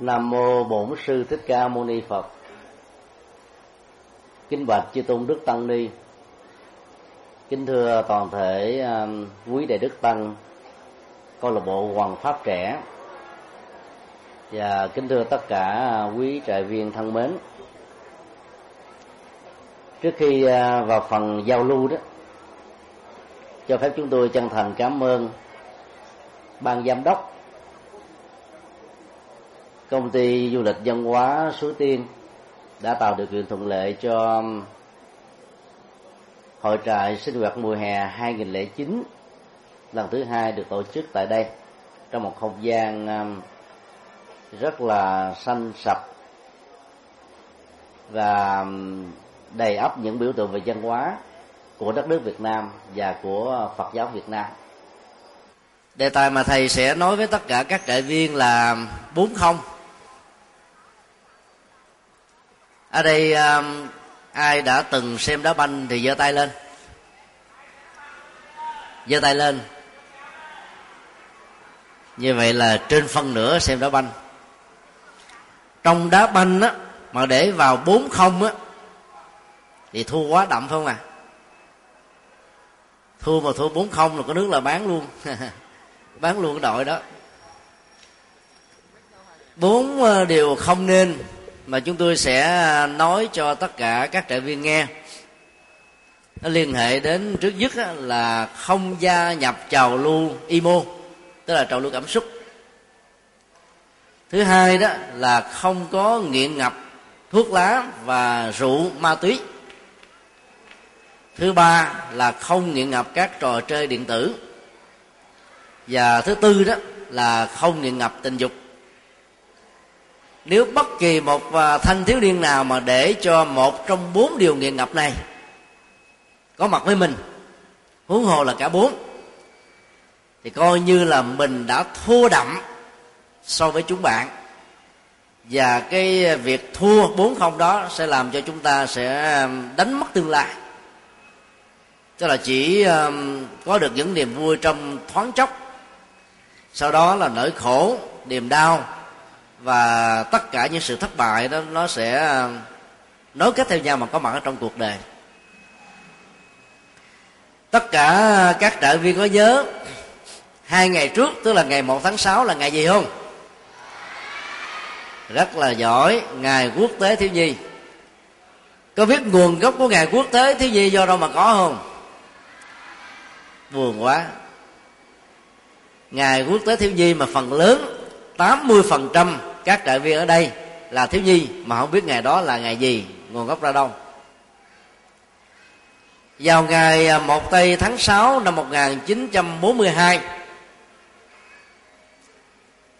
Nam mô Bổn sư Thích Ca Mâu Ni Phật. Kính bạch chư tôn đức tăng ni. Kính thưa toàn thể um, quý đại đức tăng câu lạc bộ Hoàng pháp trẻ và kính thưa tất cả quý trại viên thân mến. Trước khi uh, vào phần giao lưu đó, cho phép chúng tôi chân thành cảm ơn ban giám đốc công ty du lịch văn hóa Suối Tiên đã tạo điều kiện thuận lợi cho hội trại sinh hoạt mùa hè 2009 lần thứ hai được tổ chức tại đây, trong một không gian um, rất là xanh sạch và um, đầy ắp những biểu tượng về văn hóa của đất nước Việt Nam và của Phật giáo Việt Nam. Đề tài mà thầy sẽ nói với tất cả các trại viên là 40 ở đây um, ai đã từng xem đá banh thì giơ tay lên. Giơ tay lên. Như vậy là trên phân nửa xem đá banh. Trong đá banh á mà để vào bốn không á thì thua quá đậm phải không à thua mà thua bốn không là có nước là bán luôn. Bán luôn cái đội đó. Bốn ờ, điều không nên mà chúng tôi sẽ nói cho tất cả các trại viên nghe. Nó liên hệ đến trước nhất là không gia nhập trào lưu imo tức là trào lưu cảm xúc. Thứ hai đó là không có nghiện ngập thuốc lá và rượu ma túy. Thứ ba là không nghiện ngập các trò chơi điện tử. Và thứ tư đó là không nghiện ngập tình dục nếu bất kỳ một à, thanh thiếu niên nào mà để cho một trong bốn điều nghiện ngập này có mặt với mình, huống hồ là cả bốn, thì coi như là mình đã thua đậm so với chúng bạn. Và cái việc thua bốn không đó sẽ làm cho chúng ta sẽ à, đánh mất tương lai. Tức là chỉ à, có được những niềm vui trong thoáng chốc, sau đó là nỗi khổ, niềm đau và tất cả những sự thất bại đó, nó sẽ, nối kết theo nhau mà có mặt ở trong cuộc đời. Tất cả các trợ viên có nhớ, hai ngày trước, tức là ngày 1 tháng 6 là ngày gì không? Rất là giỏi, ngày quốc tế thiếu nhi. Có biết nguồn gốc của ngày quốc tế thiếu nhi do đâu mà có không? Buồn quá. Ngày quốc tế thiếu nhi mà phần lớn 80% các trại viên ở đây là thiếu nhi, mà không biết ngày đó là ngày gì, nguồn gốc ra đâu. Vào ngày à, 1 tây tháng 6 năm 1942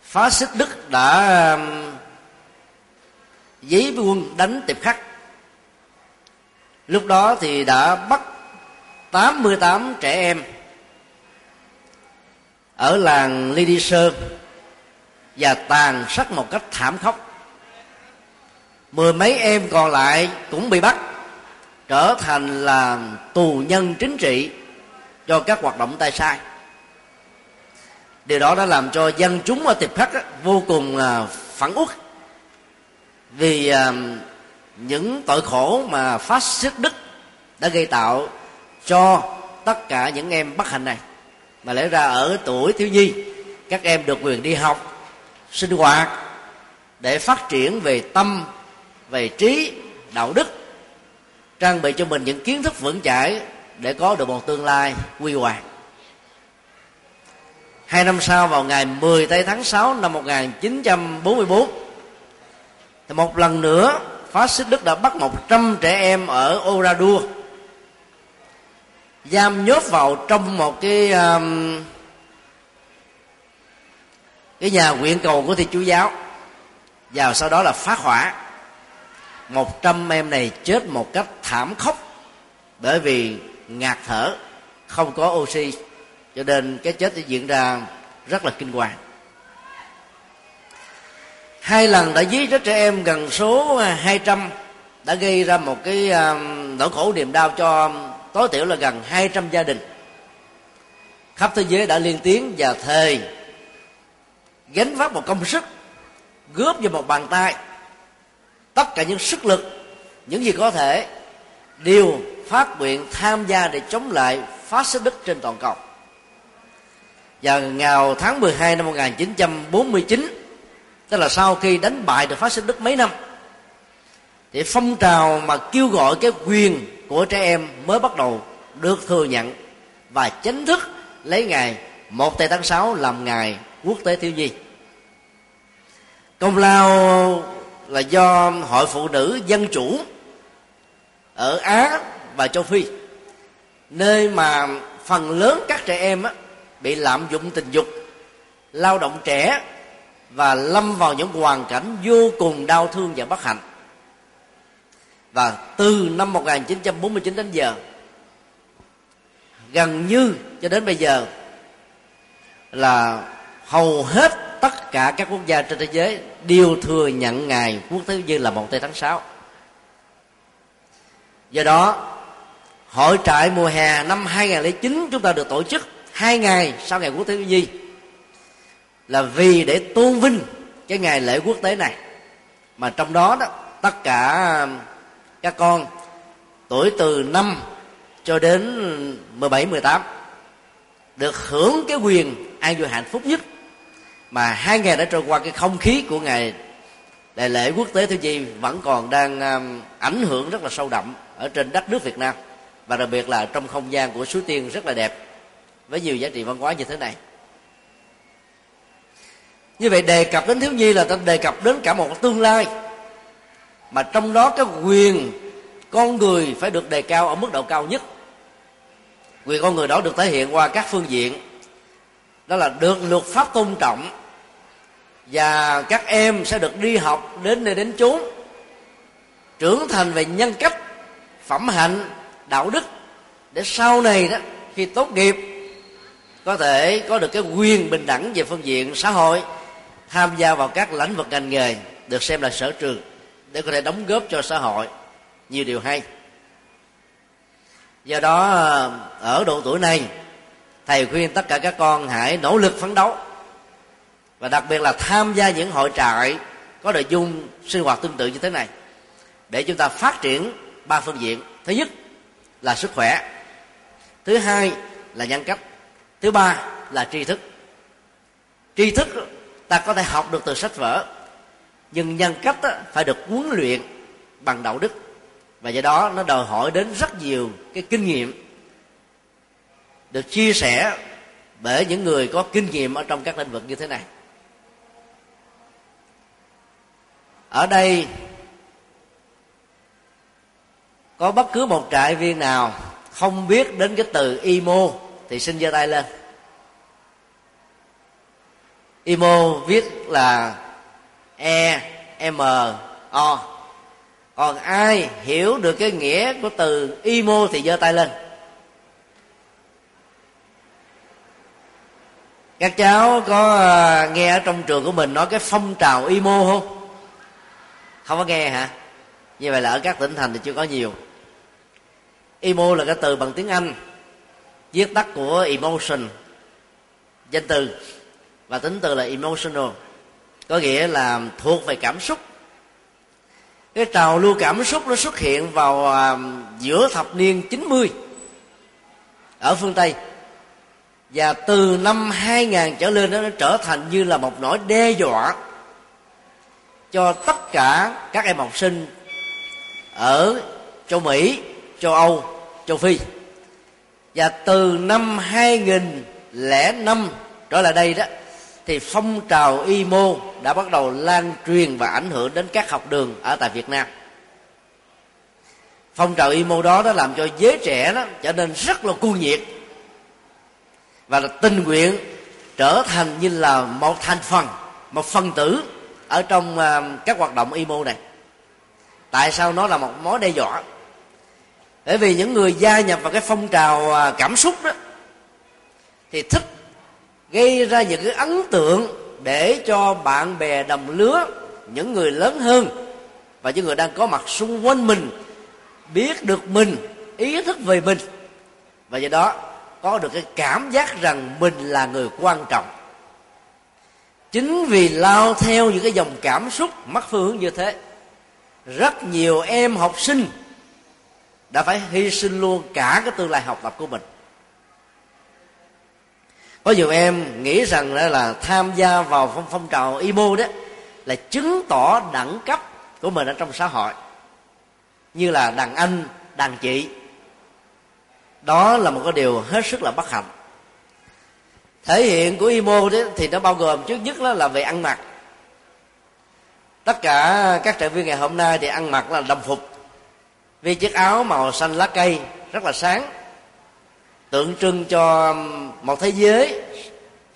phá xích đức đã giấy quân đánh tiệp khắc. Lúc đó thì đã bắt 88 trẻ em ở làng Ly Sơn và tàn sát một cách thảm khốc. Mười mấy em còn lại cũng bị bắt trở thành là tù nhân chính trị cho các hoạt động tay sai. Điều đó đã làm cho dân chúng ở tiệp khắc vô cùng à, phản uất vì à, những tội khổ mà phát xít đức đã gây tạo cho tất cả những em bất hạnh này. Mà lẽ ra ở tuổi thiếu nhi các em được quyền đi học sinh hoạt để phát triển về tâm về trí đạo đức trang bị cho mình những kiến thức vững chãi để có được một tương lai quy hoàng. Hai năm sau vào ngày 10 tây tháng 6 năm 1944 thì một lần nữa phát xít Đức đã bắt 100 trẻ em ở Oradua giam nhốt vào trong một cái um, cái nhà nguyện cầu của thiên chúa giáo. Và sau đó là phát hỏa. Một trăm em này chết một cách thảm khốc bởi vì ngạt thở, không có oxy, cho nên cái chết diễn ra rất là kinh hoàng. Hai lần đã giết chết trẻ em gần số 200 đã gây ra một cái um, nỗi khổ niềm đau cho um, tối thiểu là gần 200 gia đình. Khắp thế giới đã liên tiếng và thề gánh vác một công sức, góp vào một bàn tay. Tất cả những sức lực, những gì có thể, đều phát nguyện tham gia để chống lại phát xít đức trên toàn cầu. Và ngào tháng 12 năm 1949 tức là sau khi đánh bại được phát xít đức mấy năm, thì phong trào mà kêu gọi cái quyền của trẻ em mới bắt đầu được thừa nhận và chính thức lấy ngày một tây tháng 6 làm ngày quốc tế thiếu nhi. Công lao là do hội phụ nữ dân chủ ở á và châu phi nơi mà phần lớn các trẻ em á, bị lạm dụng tình dục lao động trẻ và lâm vào những hoàn cảnh vô cùng đau thương và bất hạnh. Và từ năm 1949 đến giờ gần như cho đến bây giờ là hầu hết tất cả các quốc gia trên thế giới đều thừa nhận ngày quốc tế như là một tây tháng 6 do đó, hội trại mùa hè năm 2009 chúng ta được tổ chức hai ngày sau ngày quốc tế nhi là vì để tôn vinh cái ngày lễ quốc tế này. Mà trong đó đó, tất cả um, các con tuổi từ năm cho đến 17 18 được hưởng cái quyền an vui hạnh phúc nhất mà hai ngày đã trôi qua cái không khí của ngày đại lễ quốc tế thiếu nhi vẫn còn đang um, ảnh hưởng rất là sâu đậm ở trên đất nước Việt Nam. Và đặc biệt là trong không gian của suối tiên rất là đẹp với nhiều giá trị văn hóa như thế này. Như vậy đề cập đến thiếu nhi là ta đề cập đến cả một tương lai. Mà trong đó cái quyền con người phải được đề cao ở mức độ cao nhất. Quyền con người đó được thể hiện qua các phương diện đó là được luật pháp tôn trọng. Và các em sẽ được đi học đến nơi đến chốn. Trưởng thành về nhân cách, phẩm hạnh, đạo đức. Để sau này đó, khi tốt nghiệp, có thể có được cái quyền bình đẳng về phương diện xã hội, tham gia vào các lĩnh vực ngành nghề, được xem là sở trường, để có thể đóng góp cho xã hội. Nhiều điều hay. Do đó, ở độ tuổi này thầy khuyên tất cả các con hãy nỗ lực phấn đấu. Và đặc biệt là tham gia những hội trại có nội dung sinh hoạt tương tự như thế này. Để chúng ta phát triển ba phương diện. Thứ nhất là sức khỏe. Thứ hai là nhân cách. Thứ ba là tri thức. Tri thức ta có thể học được từ sách vở, nhưng nhân cách phải được huấn luyện bằng đạo đức. Và do đó nó đòi hỏi đến rất nhiều cái kinh nghiệm được chia sẻ bởi những người có kinh nghiệm ở trong các lĩnh vực như thế này. Ở đây, có bất cứ một trại viên nào không biết đến cái từ imo thì xin giơ tay lên. Imo viết là e m, o. Còn ai hiểu được cái nghĩa của từ imo thì giơ tay lên. Các cháu có ờ, nghe ở trong trường của mình nói cái phong trào imo không? Không có nghe hả? Như vậy là ở các tỉnh thành thì chưa có nhiều. Emo là cái từ bằng tiếng anh, viết tắt của emotion, danh từ. Và tính từ là emotional, có nghĩa là thuộc về cảm xúc. Cái trào lưu cảm xúc nó xuất hiện vào ờ, giữa thập niên 90 ở phương Tây và từ năm 2000 trở lên đó, nó trở thành như là một nỗi đe dọa cho tất cả các em học sinh ở châu Mỹ, châu Âu, châu Phi. Và từ năm 2005 trở lại đây đó thì phong trào imo đã bắt đầu lan truyền và ảnh hưởng đến các học đường ở tại Việt Nam. Phong trào imo đó đã làm cho giới trẻ đó trở nên rất là cuồng nhiệt và là tình nguyện trở thành như là một thành phần, một phân tử ở trong à, các hoạt động imo này. Tại sao nó là một mối đe dọa? Bởi vì những người gia nhập vào cái phong trào à, cảm xúc đó thì thích gây ra những cái ấn tượng để cho bạn bè đồng lứa những người lớn hơn và những người đang có mặt xung quanh mình biết được mình ý thức về mình. Và do đó có được cái cảm giác rằng mình là người quan trọng. Chính vì lao theo những cái dòng cảm xúc mất phương hướng như thế rất nhiều em học sinh đã phải hy sinh luôn cả cái tương lai học tập của mình. Có nhiều em nghĩ rằng đó là tham gia vào phong, phong trào imo đó là chứng tỏ đẳng cấp của mình ở trong xã hội. Như là đàn anh đàn chị đó là một cái điều hết sức là bất hạnh. Thể hiện của imo đó thì nó bao gồm trước nhất đó là về ăn mặc. Tất cả các trại viên ngày hôm nay thì ăn mặc là đồng phục. Vì chiếc áo màu xanh lá cây rất là sáng, tượng trưng cho một thế giới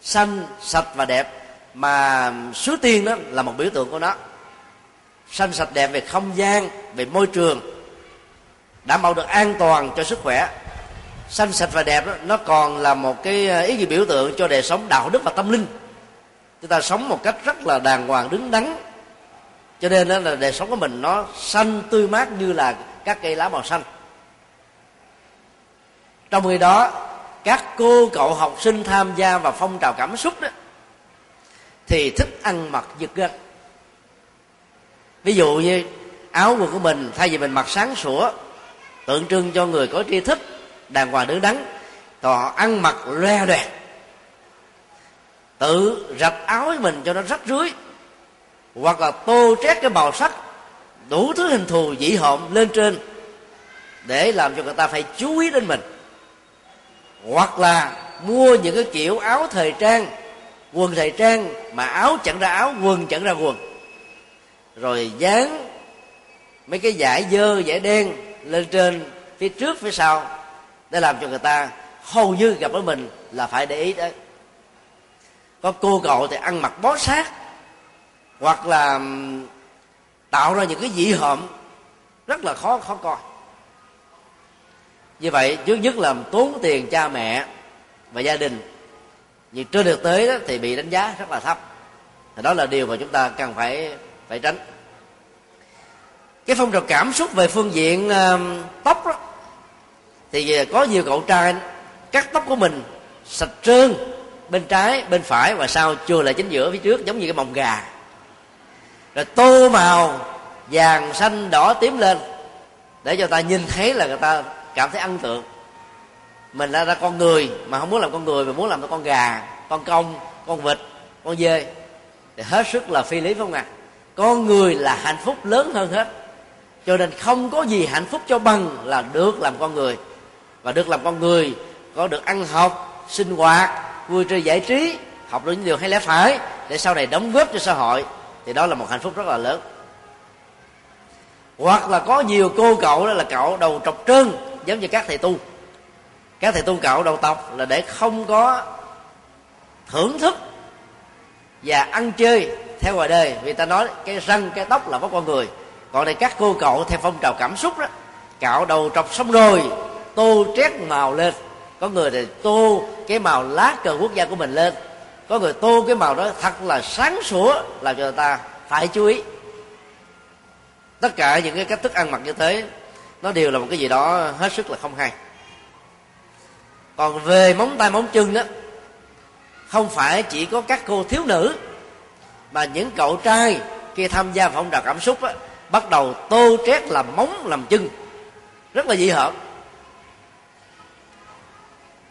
xanh, sạch và đẹp. Mà suối tiên đó là một biểu tượng của nó. Xanh sạch đẹp về không gian, về môi trường, đảm bảo được an toàn cho sức khỏe xanh sạch và đẹp đó, nó còn là một cái ờ, ý nghĩa biểu tượng cho đời sống đạo đức và tâm linh. Chúng ta sống một cách rất là đàng hoàng đứng đắn. Cho nên đó là đời sống của mình nó xanh tươi mát như là các cây lá màu xanh. Trong khi đó các cô cậu học sinh tham gia vào phong trào cảm xúc đó thì thích ăn mặc giật gân. Ví dụ như áo quần của mình thay vì mình mặc sáng sủa tượng trưng cho người có tri thức đàng hoàng đứng đắn họ ăn mặc loe đoẹt tự rạch áo với mình cho nó rách rưới. Hoặc là tô trét cái màu sắc, đủ thứ hình thù dị hợm lên trên để làm cho người ta phải chú ý đến mình. Hoặc là mua những cái kiểu áo thời trang, quần thời trang mà áo chẳng ra áo, quần chẳng ra quần. Rồi dán mấy cái giải dơ giải đen lên trên phía trước, phía sau để làm cho người ta hầu như gặp với mình là phải để ý đấy có cô cậu thì ăn mặc bó sát hoặc là tạo ra những cái dị hợm rất là khó khó coi. Như vậy trước nhất là tốn tiền cha mẹ và gia đình. Nhưng trên thực tế đó, thì bị đánh giá rất là thấp. Thì đó là điều mà chúng ta cần phải phải tránh. Cái phong trào cảm xúc về phương diện uh, tóc đó thì có nhiều cậu trai, cắt tóc của mình sạch trơn, bên trái, bên phải và sau chưa lại chính giữa, phía trước, giống như cái mồng gà. Rồi tô màu, vàng, xanh, đỏ, tím lên, để cho ta nhìn thấy là người ta cảm thấy ấn tượng. Mình ra ra con người, mà không muốn làm con người, mà muốn làm con gà, con công, con vịt, con dê. Thì hết sức là phi lý, phải không ạ? À? con người là hạnh phúc lớn hơn hết. Cho nên không có gì hạnh phúc cho bằng là được làm con người và được làm con người, có được ăn học, sinh hoạt, vui chơi giải trí, học được những điều hay lẽ phải, để sau này đóng góp cho xã hội, thì đó là một hạnh phúc rất là lớn. Hoặc là có nhiều cô cậu đó là cậu đầu trọc trơn, giống như các thầy tu. Các thầy tu cậu đầu tóc là để không có thưởng thức và ăn chơi theo ngoài đời. Vì ta nói cái răng, cái tóc là có con người. Còn đây các cô cậu theo phong trào cảm xúc đó cạo đầu trọc xong rồi tô trét màu lên. Có người thì tô cái màu lá cờ quốc gia của mình lên. Có người tô cái màu đó thật là sáng sủa làm cho người ta phải chú ý. Tất cả những cái cách thức ăn mặc như thế nó đều là một cái gì đó hết sức là không hay. Còn về móng tay móng chân đó không phải chỉ có các cô thiếu nữ mà những cậu trai khi tham gia phong trào cảm xúc á, bắt đầu tô trét làm móng làm chân. Rất là dị hợm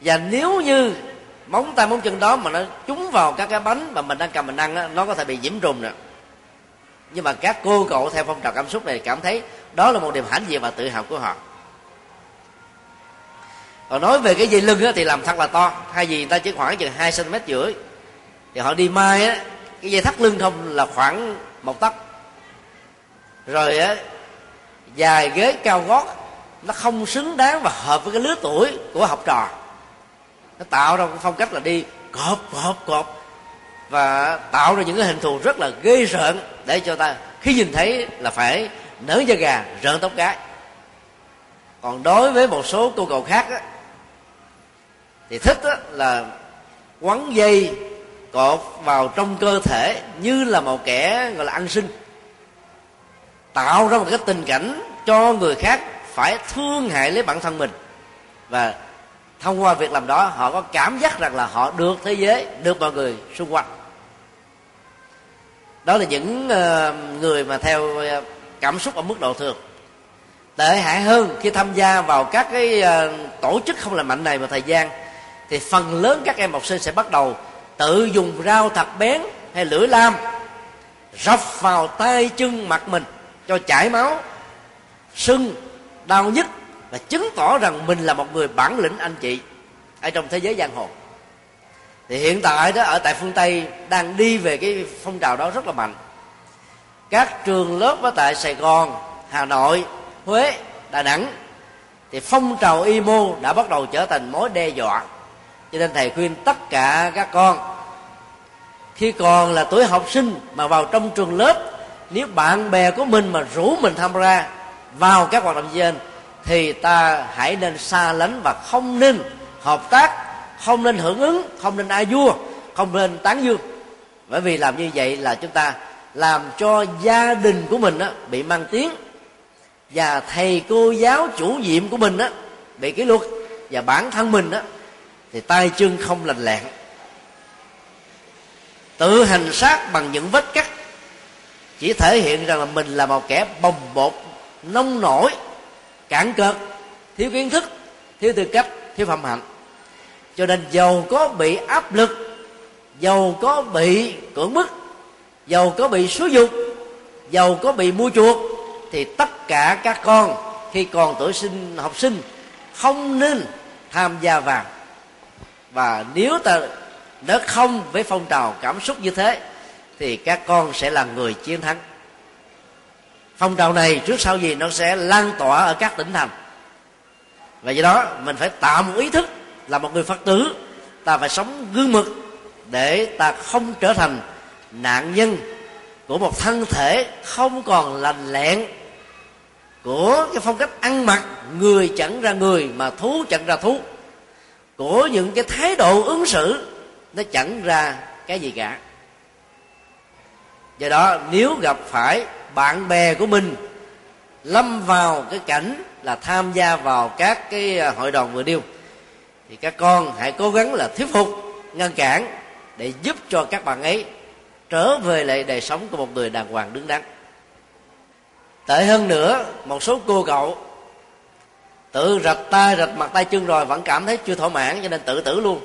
và nếu như móng tay móng chân đó mà nó trúng vào các cái bánh mà mình đang cầm mình ăn đó, nó có thể bị nhiễm trùng nè. Nhưng mà các cô cậu theo phong trào cảm xúc này cảm thấy đó là một niềm hãnh diện và tự hào của họ. Còn nói về cái dây lưng thì làm thật là to. Hai gì người ta chỉ khoảng chừng hai cm rưỡi thì họ đi mai á cái dây thắt lưng không là khoảng một tấc. Rồi á dài ghế cao gót nó không xứng đáng và hợp với cái lứa tuổi của học trò nó tạo ra cái phong cách là đi cọp cọp cọp. Và tạo ra những cái hình thù rất là ghê rợn để cho ta khi nhìn thấy là phải nở da gà rợn tóc gái. Còn đối với một số cô cậu khác á, thì thích á, là quấn dây cột vào trong cơ thể như là một kẻ gọi là ăn sinh tạo ra một cái tình cảnh cho người khác phải thương hại lấy bản thân mình. Và thông qua việc làm đó, họ có cảm giác rằng là họ được thế giới, được mọi người xung quanh. Đó là những ờ, người mà theo ờ, cảm xúc ở mức độ thường. Tệ hại hơn khi tham gia vào các cái ờ, tổ chức không lành mạnh này một thời gian, thì phần lớn các em học sinh sẽ bắt đầu tự dùng rau thật bén hay lưỡi lam rọc vào tay chân mặt mình cho chảy máu, sưng, đau nhức và chứng tỏ rằng mình là một người bản lĩnh, anh chị, ở trong thế giới giang hồ. Thì hiện tại đó, ở tại phương tây, đang đi về cái phong trào đó rất là mạnh. Các trường lớp ở tại sài gòn, hà nội, huế, đà nẵng, thì phong trào imo đã bắt đầu trở thành mối đe dọa. Cho nên thầy khuyên tất cả các con, khi còn là tuổi học sinh mà vào trong trường lớp, nếu bạn bè của mình mà rủ mình tham gia vào các hoạt động trên thì ta hãy nên xa lánh và không nên hợp tác không nên hưởng ứng không nên ai vua không nên tán dương. Bởi vì làm như vậy là chúng ta làm cho gia đình của mình á, bị mang tiếng và thầy cô giáo chủ nhiệm của mình á, bị kỷ luật và bản thân mình á, thì tay chân không lành lẹn. Tự hành sát bằng những vết cắt chỉ thể hiện rằng là mình là một kẻ bồng bột nông nổi cản cợt thiếu kiến thức, thiếu tư cách, thiếu phẩm hạnh. Cho nên giàu có bị áp lực, giàu có bị cưỡng bức, giàu có bị xúi dục, giàu có bị mua chuộc, thì tất cả các con khi còn tuổi sinh, học sinh không nên tham gia vào. Và nếu ta đã không với phong trào cảm xúc như thế, thì các con sẽ là người chiến thắng phong trào này trước sau gì nó sẽ lan tỏa ở các tỉnh thành. Và do đó, mình phải tạo một ý thức là một người phật tử, ta phải sống gương mực để ta không trở thành nạn nhân của một thân thể không còn lành lẹn của cái phong cách ăn mặc người chẳng ra người mà thú chẳng ra thú, của những cái thái độ ứng xử nó chẳng ra cái gì cả. Do đó, nếu gặp phải bạn bè của mình lâm vào cái cảnh là tham gia vào các cái à, hội đoàn vừa điêu thì các con hãy cố gắng là thuyết phục, ngăn cản để giúp cho các bạn ấy trở về lại đời sống của một người đàng hoàng đứng đắn. Tệ hơn nữa, một số cô cậu tự rạch tay, rạch mặt tay chân rồi vẫn cảm thấy chưa thỏa mãn, cho nên tự tử luôn.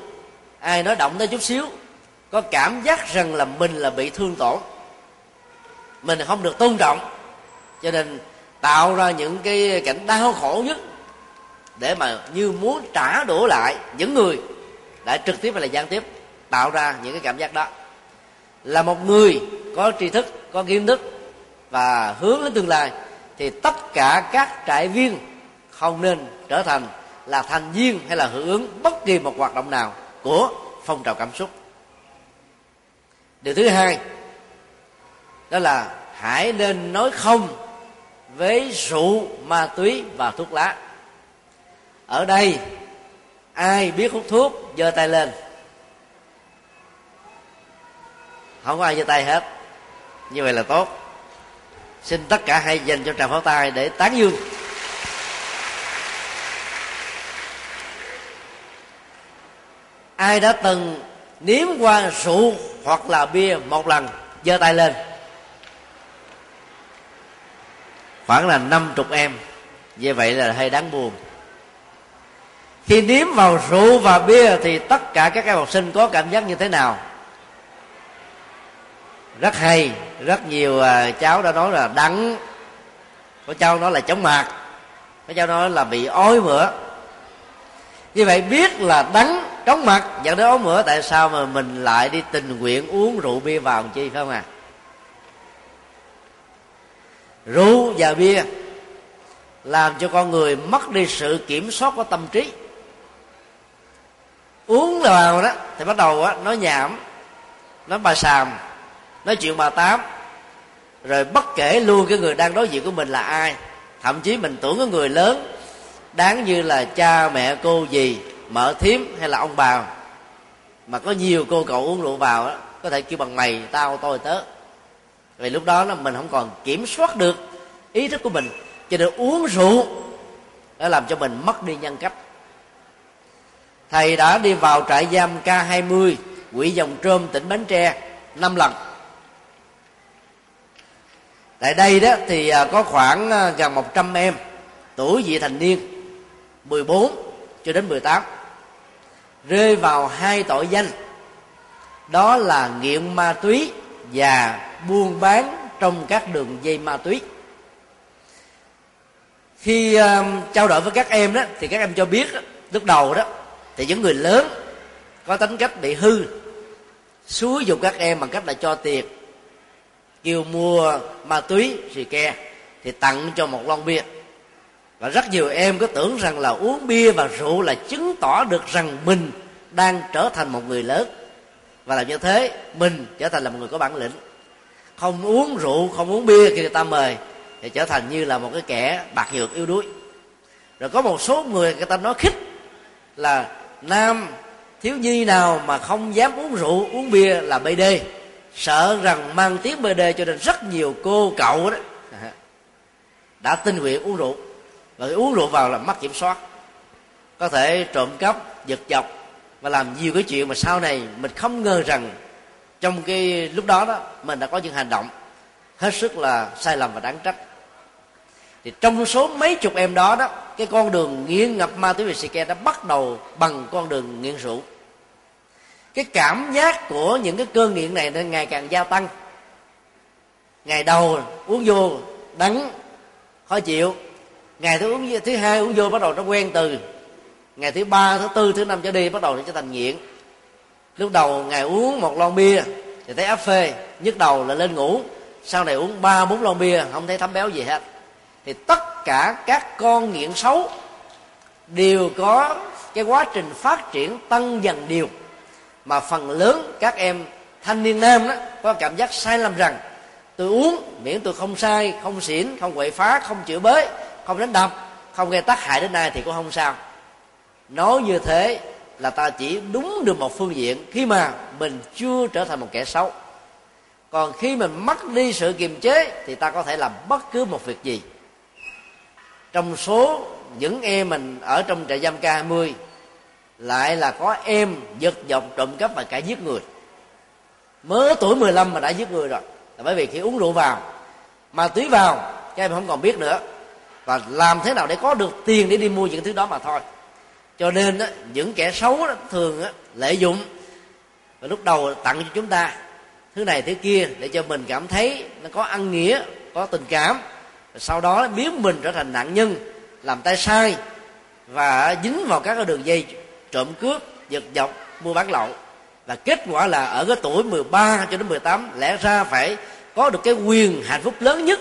Ai nói động tới chút xíu, có cảm giác rằng là mình là bị thương tổn mình không được tôn trọng. Cho nên tạo ra những cái cảnh đau khổ nhất để mà như muốn trả đũa lại những người đã trực tiếp hay là gián tiếp, tạo ra những cái cảm giác đó. Là một người có tri thức, có kiến thức và hướng đến tương lai, thì tất cả các trại viên không nên trở thành là thành viên hay là hưởng ứng bất kỳ một hoạt động nào của phong trào cảm xúc. Điều thứ hai đó là hãy nên nói không với rượu, ma túy và thuốc lá. Ở đây, ai biết hút thuốc, giơ tay lên. Không có ai giơ tay hết. Như vậy là tốt. Xin tất cả hãy dành cho tràng pháo tay để tán dương. Ai đã từng nếm qua rượu hoặc là bia một lần, giơ tay lên. Khoảng là năm chục em. Như vậy là hơi đáng buồn. Khi nếm vào rượu và bia thì tất cả các em học sinh có cảm giác như thế nào? Rất hay, rất nhiều à, cháu đã nói là đắng. Có cháu nói là chóng mặt. Có cháu nói là bị ói mửa. Như vậy biết là đắng, chóng mặt, dẫn đến ói mửa. Tại sao mà mình lại đi tình nguyện uống rượu bia vào làm chi phải không à? Rượu và bia làm cho con người mất đi sự kiểm soát của tâm trí. Uống vào đó thì bắt đầu á nói nhảm nói bà sàm nói chuyện bà tám rồi bất kể luôn cái người đang đối diện của mình là ai thậm chí mình tưởng cái người lớn đáng như là cha mẹ cô gì mở thím hay là ông bà. Mà có nhiều cô cậu uống rượu vào đó, có thể kêu bằng mày tao tôi tớ vì lúc đó là mình không còn kiểm soát được ý thức của mình, cho nên uống rượu đã làm cho mình mất đi nhân cách. Thầy đã đi vào trại giam K20 quỹ dòng trôm tỉnh Bến Tre năm lần. Tại đây đó thì à, có khoảng à, gần 100 em, tuổi vị thành niên 14 cho đến 18 rơi vào hai tội danh. Đó là nghiện ma túy và buôn bán trong các đường dây ma túy. Khi uh, trao đổi với các em đó thì các em cho biết đó, lúc đầu đó thì những người lớn có tính cách bị hư xúi dục các em bằng cách là cho tiền kêu mua ma túy xì ke thì tặng cho một lon bia. Và rất nhiều em có tưởng rằng là uống bia và rượu là chứng tỏ được rằng mình đang trở thành một người lớn. Và làm như thế mình trở thành là một người có bản lĩnh không uống rượu, không uống bia khi người ta mời, thì trở thành như là một cái kẻ bạc nhược yếu đuối. Rồi có một số người người ta nói khích là nam thiếu nhi nào mà không dám uống rượu, uống bia là bd sợ rằng mang tiếng bd cho nên rất nhiều cô cậu đó đã tinh nguyện uống rượu. Và uống rượu vào là mất kiểm soát. Có thể trộm cắp, giật dọc và làm nhiều cái chuyện mà sau này mình không ngờ rằng trong cái lúc đó đó, mình đã có những hành động hết sức là sai lầm và đáng trách. Thì trong số mấy chục em đó đó, cái con đường nghiện ngập ma túy về xì ke đã bắt đầu bằng con đường nghiện rượu. Cái cảm giác của những cái cơn nghiện này nên ngày càng gia tăng. Ngày đầu uống vô, đắng, khó chịu. Ngày thứ uống, thứ hai uống vô bắt đầu nó quen từ. Ngày thứ ba, thứ tư, thứ năm trở đi bắt đầu nó trở thành nghiện lúc đầu ngày uống một lon bia thì thấy áp phê, nhức đầu là lên ngủ. Sau này uống ba, bốn lon bia, không thấy thấm béo gì hết. Thì tất cả các con nghiện xấu đều có cái quá trình phát triển tăng dần đều mà phần lớn các em thanh niên nam đó có cảm giác sai lầm rằng tôi uống miễn tôi không sai không xỉn, không quậy phá, không chửi bới, không đánh đập, không gây tác hại đến ai thì cũng không sao. Nói như thế là ta chỉ đúng được một phương diện khi mà mình chưa trở thành một kẻ xấu. Còn khi mình mất đi sự kiềm chế thì ta có thể làm bất cứ một việc gì. Trong số những em mình ở trong trại giam K20 lại là có em giật dọc trộm cắp và cả giết người. Mới tuổi 15 mà đã giết người rồi, là bởi vì khi uống rượu vào mà túy vào, các em không còn biết nữa. Và làm thế nào để có được tiền để đi mua những thứ đó mà thôi cho nên đó, những kẻ xấu đó, thường đó, lợi dụng và lúc đầu tặng cho chúng ta thứ này thứ kia để cho mình cảm thấy nó có ăn nghĩa có tình cảm. Sau đó biến mình trở thành nạn nhân làm tay sai và dính vào các cái đường dây trộm cướp giật dọc mua bán lậu. Và kết quả là ở cái tuổi 13 cho đến 18 lẽ ra phải có được cái quyền hạnh phúc lớn nhất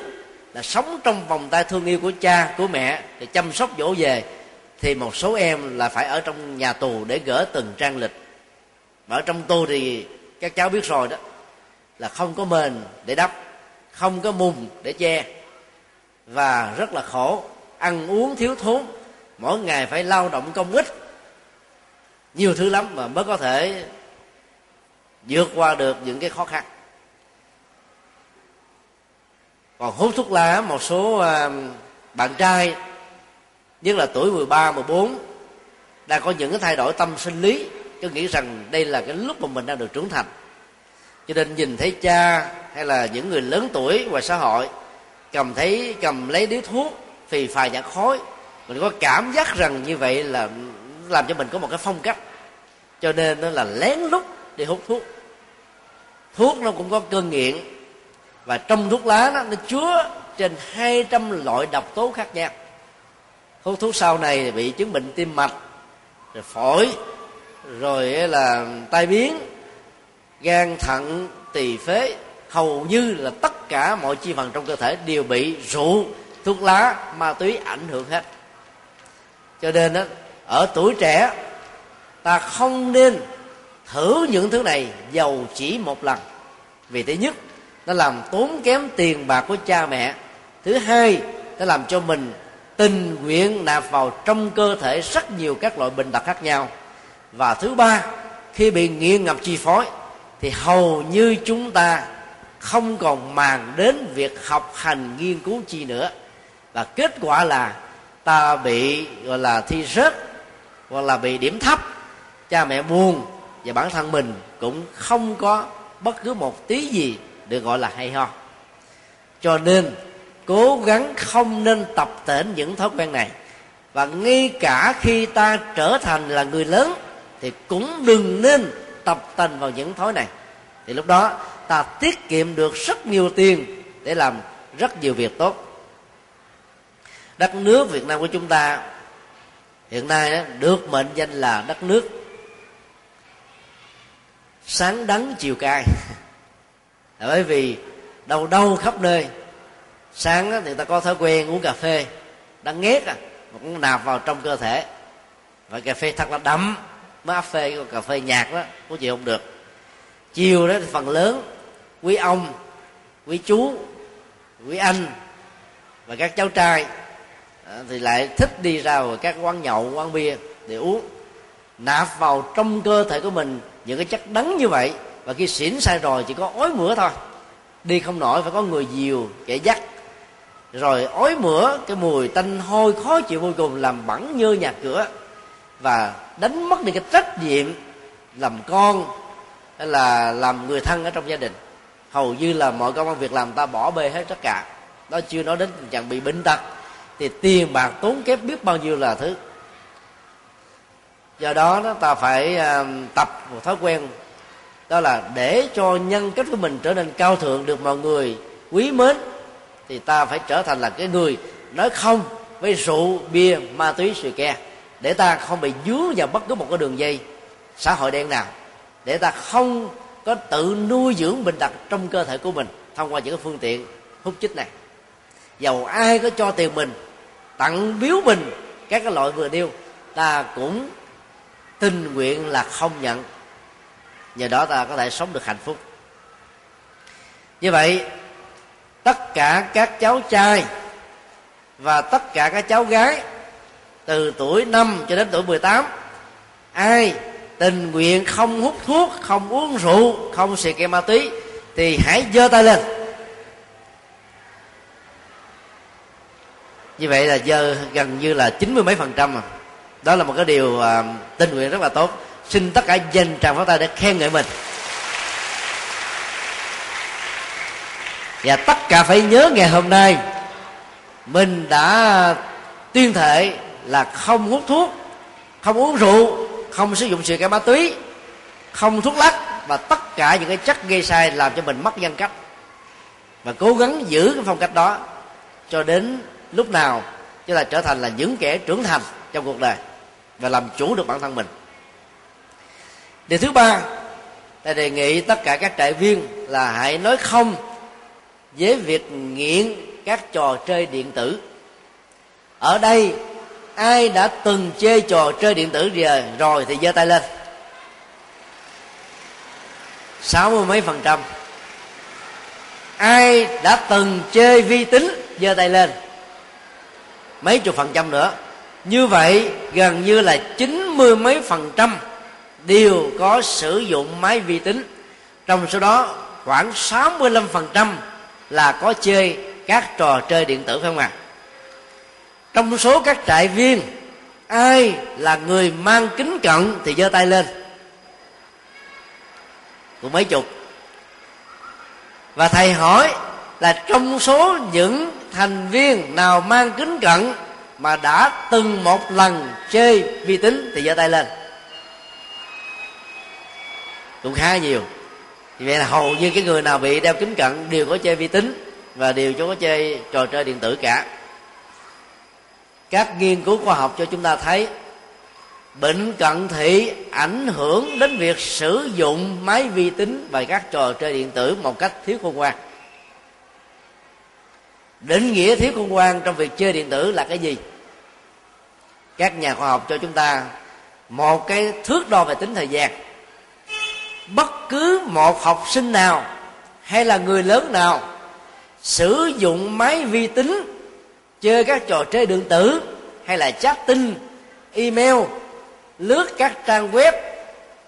là sống trong vòng tay thương yêu của cha của mẹ để chăm sóc dỗ về thì một số em là phải ở trong nhà tù để gỡ từng trang lịch. Ở trong tù thì các cháu biết rồi đó, là không có mền để đắp, không có mùng để che, và rất là khổ, ăn uống thiếu thốn, mỗi ngày phải lao động công ích. Nhiều thứ lắm mà mới có thể vượt qua được những cái khó khăn. Còn hút thuốc lá, một số à, bạn trai nhất là tuổi 13, 14 đang có những cái thay đổi tâm sinh lý. Cứ nghĩ rằng đây là cái lúc mà mình đang được trưởng thành. Cho nên nhìn thấy cha hay là những người lớn tuổi ngoài xã hội cầm thấy cầm lấy điếu thuốc phì phài nhạc khói mình có cảm giác rằng như vậy là làm cho mình có một cái phong cách. Cho nên nó là lén lút đi hút thuốc. Thuốc nó cũng có cơn nghiện và trong thuốc lá đó, nó chứa trên 200 loại độc tố khác nhau hút thuốc sau này bị chứng bệnh tim mạch rồi phổi rồi là tai biến gan thận tỳ phế. Hầu như là tất cả mọi chi phần trong cơ thể đều bị rượu thuốc lá ma túy ảnh hưởng hết. Cho nên đó, ở tuổi trẻ ta không nên thử những thứ này giàu chỉ một lần. Vì thứ nhất nó làm tốn kém tiền bạc của cha mẹ. Thứ hai nó làm cho mình tình nguyện nạp vào trong cơ thể rất nhiều các loại bệnh tật khác nhau. Và thứ ba, khi bị nghiện ngập chi phối, thì hầu như chúng ta không còn màng đến việc học hành nghiên cứu chi nữa. Và kết quả là ta bị, gọi là, thi rớt, hoặc là bị điểm thấp. Cha mẹ buồn và bản thân mình cũng không có bất cứ một tí gì được gọi là hay ho. Cho nên cố gắng không nên tập tễnh những thói quen này. Và ngay cả khi ta trở thành là người lớn, thì cũng đừng nên tập tành vào những thói này. Thì lúc đó, ta tiết kiệm được rất nhiều tiền để làm rất nhiều việc tốt. Đất nước việt nam của chúng ta hiện nay được mệnh danh là đất nước sáng đắng chiều cay. Bởi vì đâu đâu khắp nơi sáng thì ta có thói quen uống cà phê. Đang nghét à mà cũng nạp vào trong cơ thể. Và cà phê thật là đậm. Mới áp phê còn cà phê nhạt đó, có gì không được. Chiều đó thì phần lớn, quý ông, quý chú, quý anh và các cháu trai à, thì lại thích đi ra các quán nhậu, quán bia để uống. Nạp vào trong cơ thể của mình những cái chất đắng như vậy. Và khi xỉn sai rồi chỉ có ói mửa thôi. Đi không nổi, phải có người dìu, kẻ dắt rồi ói mửa, cái mùi tanh hôi khó chịu vô cùng, làm bẩn như nhà cửa. Và đánh mất đi cái trách nhiệm làm con, hay là làm người thân ở trong gia đình. Hầu như là mọi công việc làm ta bỏ bê hết tất cả. Đó chưa nói đến tình trạng bị bệnh tật. Thì tiền bạc tốn kém biết bao nhiêu là thứ. Do đó đó, ta phải à, tập một thói quen. Đó là để cho nhân cách của mình trở nên cao thượng, được mọi người quý mến thì ta phải trở thành là cái người nói không với rượu, bia, ma túy xì ke. Để ta không bị dướng vào bất cứ một cái đường dây xã hội đen nào. Để ta không có tự nuôi dưỡng bệnh tật trong cơ thể của mình thông qua những phương tiện hút chích này. Dầu ai có cho tiền mình, tặng biếu mình, các cái loại vừa điêu ta cũng tình nguyện là không nhận. Nhờ đó ta có thể sống được hạnh phúc. Như vậy tất cả các cháu trai và tất cả các cháu gái từ tuổi 5 cho đến tuổi 18 ai tình nguyện không hút thuốc không uống rượu không xì ke ma túy thì hãy giơ tay lên. Như vậy là giờ gần như là chín mươi mấy phần trăm à. đó là một cái điều uh, tình nguyện rất là tốt. Xin tất cả dành tràng pháo tay để khen ngợi mình. Và tất cả phải nhớ ngày hôm nay, mình đã tuyên thệ là không hút thuốc, không uống rượu, không sử dụng sự cái ma túy, không thuốc lắc và tất cả những cái chất gây sai làm cho mình mất nhân cách. Và cố gắng giữ cái phong cách đó cho đến lúc nào cho là trở thành là những kẻ trưởng thành trong cuộc đời và làm chủ được bản thân mình. Điều thứ ba thầy đề nghị tất cả các trại viên là hãy nói không với việc nghiện các trò chơi điện tử. Ở đây, ai đã từng chơi trò chơi điện tử rồi rồi thì giơ tay lên. Sáu mươi mấy phần trăm. Ai đã từng chơi vi tính? Giơ tay lên. Mấy chục phần trăm nữa. Như vậy, gần như là chín mươi mấy phần trăm đều có sử dụng máy vi tính. Trong số đó, khoảng 65% là có chơi các trò chơi điện tử phải không ạ? À? trong số các trại viên, ai là người mang kính cận thì giơ tay lên. Cũng mấy chục. Và thầy hỏi là trong số những thành viên nào mang kính cận mà đã từng một lần chơi vi tính thì giơ tay lên. Cũng khá nhiều vậy là hầu như cái người nào bị đeo kính cận đều có chơi vi tính và đều có chơi trò chơi điện tử cả. Các nghiên cứu khoa học cho chúng ta thấy, bệnh cận thị ảnh hưởng đến việc sử dụng máy vi tính và các trò chơi điện tử một cách thiếu khôn ngoan. Định nghĩa thiếu khôn ngoan trong việc chơi điện tử là cái gì? Các nhà khoa học cho chúng ta, một cái thước đo về tính thời gian bất cứ một học sinh nào hay là người lớn nào sử dụng máy vi tính, chơi các trò chơi điện tử hay là chat tin, email, lướt các trang web,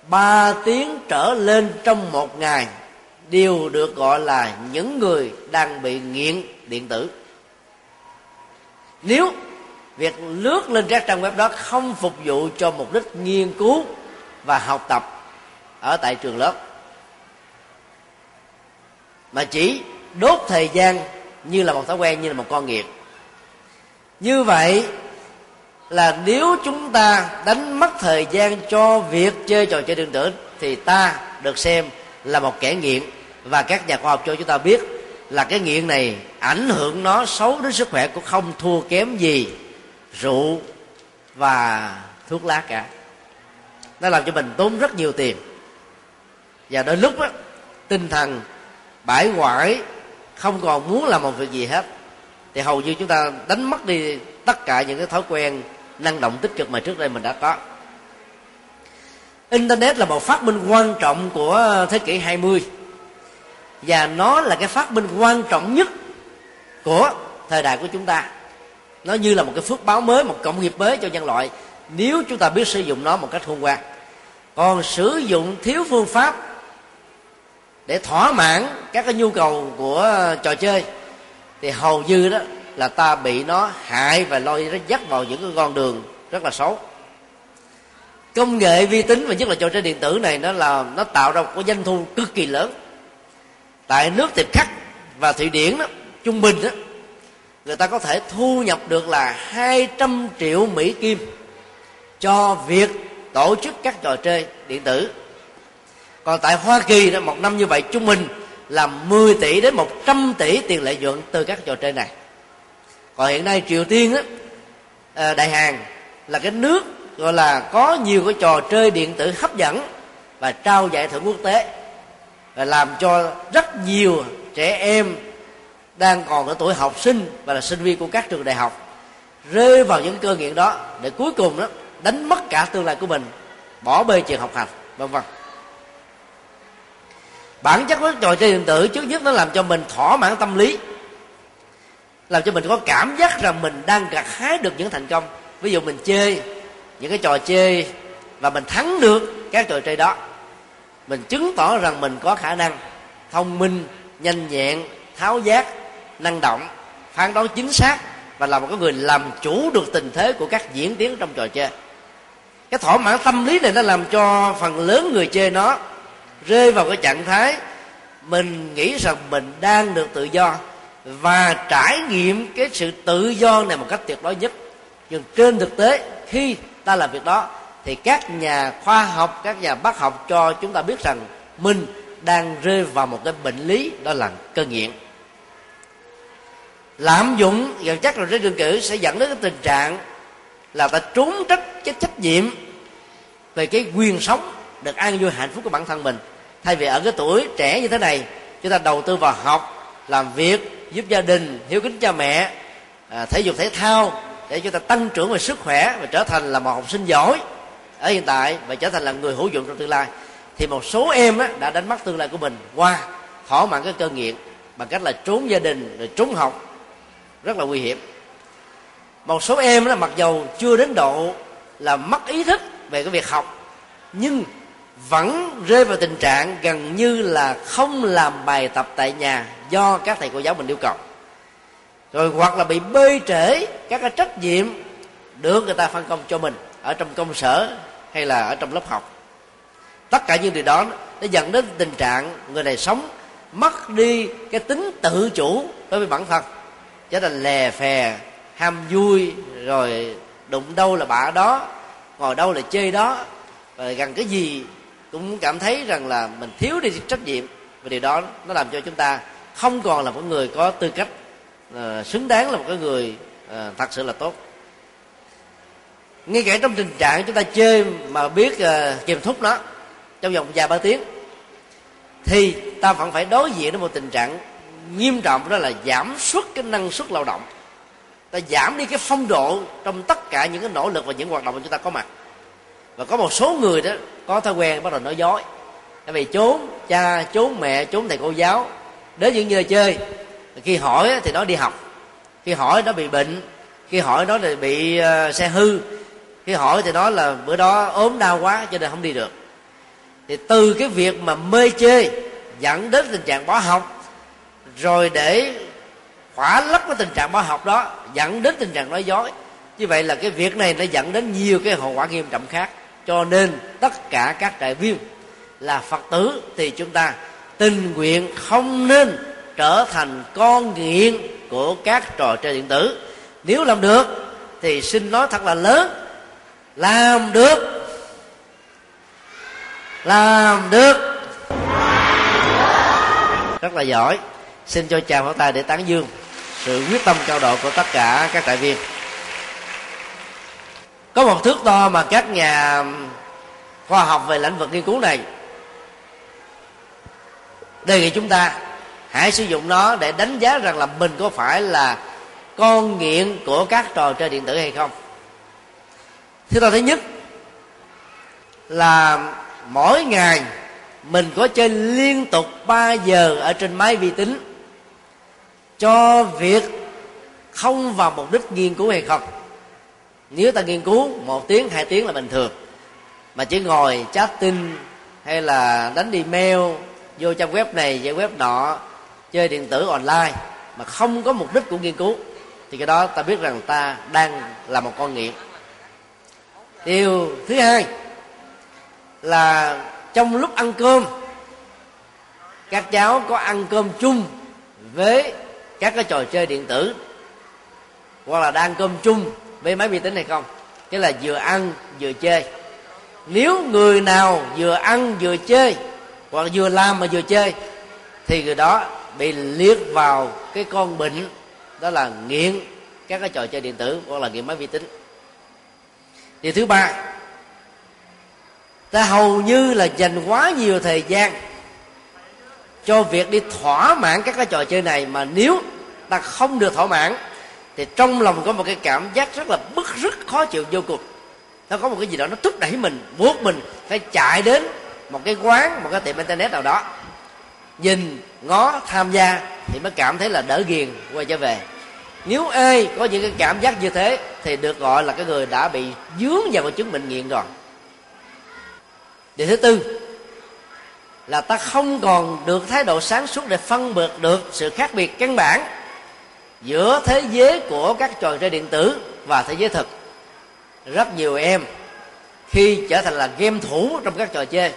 ba tiếng trở lên trong một ngày đều được gọi là những người đang bị nghiện điện tử. Nếu việc lướt lên các trang web đó không phục vụ cho mục đích nghiên cứu và học tập ở tại trường lớp. Mà chỉ đốt thời gian như là một thói quen, như là một con nghiện. Như vậy là nếu chúng ta đánh mất thời gian cho việc chơi trò chơi điện tử thì ta được xem là một kẻ nghiện. Và các nhà khoa học cho chúng ta biết là cái nghiện này ảnh hưởng nó xấu đến sức khỏe cũng không thua kém gì rượu và thuốc lá cả. Nó làm cho mình tốn rất nhiều tiền và đôi lúc đó tinh thần bãi hoại, không còn muốn làm một việc gì hết. Thì hầu như chúng ta đánh mất đi tất cả những cái thói quen năng động tích cực mà trước đây mình đã có. Internet là một phát minh quan trọng của thế kỷ 20 và nó là cái phát minh quan trọng nhất của thời đại của chúng ta. Nó như là một cái phước báo mới, một cộng nghiệp mới cho nhân loại, nếu chúng ta biết sử dụng nó một cách khôn ngoan. Còn sử dụng thiếu phương pháp để thỏa mãn các cái nhu cầu của ờ, trò chơi, thì hầu như đó là ta bị nó hại và lôi nó dắt vào những cái con đường rất là xấu. Công nghệ vi tính và nhất là trò chơi điện tử này nó là, nó tạo ra một cái doanh thu cực kỳ lớn. Tại nước tiệp khắc và thụy điển đó, trung bình đó, người ta có thể thu nhập được là 200 triệu mỹ kim cho việc tổ chức các trò chơi điện tử còn tại hoa kỳ đó, một năm như vậy trung bình là 10 tỷ đến 100 tỷ tiền lợi nhuận từ các trò chơi này. Còn hiện nay triều tiên á à, đại hàn là cái nước gọi là có nhiều cái trò chơi điện tử hấp dẫn và trao giải thưởng quốc tế và làm cho rất nhiều trẻ em đang còn ở tuổi học sinh và là sinh viên của các trường đại học rơi vào những cơ nghiện đó để cuối cùng đó, đánh mất cả tương lai của mình, bỏ bê chuyện học hành, vân vân bản chất của trò chơi điện tử trước nhất nó làm cho mình thỏa mãn tâm lý. Làm cho mình có cảm giác rằng mình đang gặt hái được những thành công. Ví dụ mình chơi những cái trò chơi và mình thắng được các trò chơi đó, mình chứng tỏ rằng mình có khả năng thông minh, nhanh nhẹn, tháo giác, năng động, phán đoán chính xác và là một cái người làm chủ được tình thế của các diễn tiến trong trò chơi. Cái thỏa mãn tâm lý này nó làm cho phần lớn người chơi nó rơi vào cái trạng thái mình nghĩ rằng mình đang được tự do và trải nghiệm cái sự tự do này một cách tuyệt đối nhất. Nhưng trên thực tế, khi ta làm việc đó, thì các nhà khoa học, các nhà bác học cho chúng ta biết rằng mình đang rơi vào một cái bệnh lý đó là cơ nghiện. Lạm dụng vật chất rồi trên đường cử, sẽ dẫn đến cái tình trạng là ta trốn trách cái trách nhiệm về cái quyền sống, được an vui hạnh phúc của bản thân mình thay vì ở cái tuổi trẻ như thế này chúng ta đầu tư vào học làm việc giúp gia đình hiếu kính cha mẹ à, thể dục thể thao để chúng ta tăng trưởng về sức khỏe và trở thành là một học sinh giỏi ở hiện tại và trở thành là người hữu dụng trong tương lai. Thì một số em á, đã đánh mất tương lai của mình qua thỏa mãn cái cơn nghiện bằng cách là trốn gia đình rồi trốn học. Rất là nguy hiểm. Một số em là mặc dầu chưa đến độ là mất ý thức về cái việc học nhưng vẫn rơi vào tình trạng gần như là không làm bài tập tại nhà do các thầy cô giáo mình yêu cầu. Rồi hoặc là bị bê trễ các cái trách nhiệm được người ta phân công cho mình ở trong công sở hay là ở trong lớp học. Tất cả những điều đó nó dẫn đến tình trạng người này sống mất đi cái tính tự chủ đối với bản thân. Trở thành lè phè, ham vui, rồi đụng đâu là bả đó, ngồi đâu là chơi đó, rồi gần cái gì cũng cảm thấy rằng là mình thiếu đi trách nhiệm và điều đó nó làm cho chúng ta không còn là một người có tư cách uh, xứng đáng là một cái người uh, thật sự là tốt. Ngay cả trong tình trạng chúng ta chơi mà biết ờ, uh, kiềm thúc nó trong vòng vài ba tiếng thì ta vẫn phải đối diện với một tình trạng nghiêm trọng đó là giảm suất cái năng suất lao động. Ta giảm đi cái phong độ trong tất cả những cái nỗ lực và những hoạt động mà chúng ta có mặt và có một số người đó, có thói quen bắt đầu nói dối. Tại vì trốn cha trốn mẹ trốn thầy cô giáo, đến những nơi chơi, khi hỏi thì nó đi học. Khi hỏi nó bị bệnh, khi hỏi nó thì bị ờ, xe hư, khi hỏi thì nói là bữa đó ốm đau quá cho nên không đi được. Thì từ cái việc mà mê chơi dẫn đến tình trạng bỏ học, rồi để khỏa lấp cái tình trạng bỏ học đó, dẫn đến tình trạng nói dối. Như vậy là cái việc này nó dẫn đến nhiều cái hậu quả nghiêm trọng khác cho nên tất cả các trại viên là phật tử thì chúng ta tình nguyện không nên trở thành con nghiện của các trò chơi điện tử. Nếu làm được thì xin nói thật là lớn, làm được làm được. Rất là giỏi. Xin cho chào pháo tay để tán dương sự quyết tâm cao độ của tất cả các đại viên có một thước đo mà các nhà khoa học về lĩnh vực nghiên cứu này đề nghị chúng ta hãy sử dụng nó để đánh giá rằng là mình có phải là con nghiện của các trò chơi điện tử hay không. Thứ tôi thứ nhất là mỗi ngày mình có chơi liên tục 3 giờ ở trên máy vi tính cho việc không vào mục đích nghiên cứu hay không nếu ta nghiên cứu một tiếng, hai tiếng là bình thường. Mà chỉ ngồi chatting hay là đánh đi mail vô trang web này, trang web nọ, chơi điện tử online mà không có mục đích của nghiên cứu, thì cái đó ta biết rằng ta đang là một con nghiện. Điều thứ hai là trong lúc ăn cơm, các cháu có ăn cơm chung với các cái trò chơi điện tử hoặc là đang cơm chung với máy vi tính hay không? Cái là vừa ăn, vừa chơi. Nếu người nào vừa ăn, vừa chơi, hoặc vừa làm mà vừa chơi, thì người đó bị liệt vào cái con bệnh đó là nghiện các cái trò chơi điện tử hoặc là nghiện máy vi tính. Điều thứ ba, ta hầu như là dành quá nhiều thời gian cho việc đi thỏa mãn các cái trò chơi này mà nếu ta không được thỏa mãn thì trong lòng có một cái cảm giác rất là bức rất khó chịu vô cùng. Nó có một cái gì đó nó thúc đẩy mình, buộc mình phải chạy đến một cái quán, một cái tiệm internet nào đó. Nhìn ngó, tham gia thì mới cảm thấy là đỡ ghiền quay trở về. Nếu ai có những cái cảm giác như thế thì được gọi là cái người đã bị dướng vào một chứng bệnh nghiện rồi. Điều thứ tư là ta không còn được thái độ sáng suốt để phân biệt được sự khác biệt căn bản giữa thế giới của các trò chơi điện tử và thế giới thực. Rất nhiều em khi trở thành là game thủ trong các trò chơi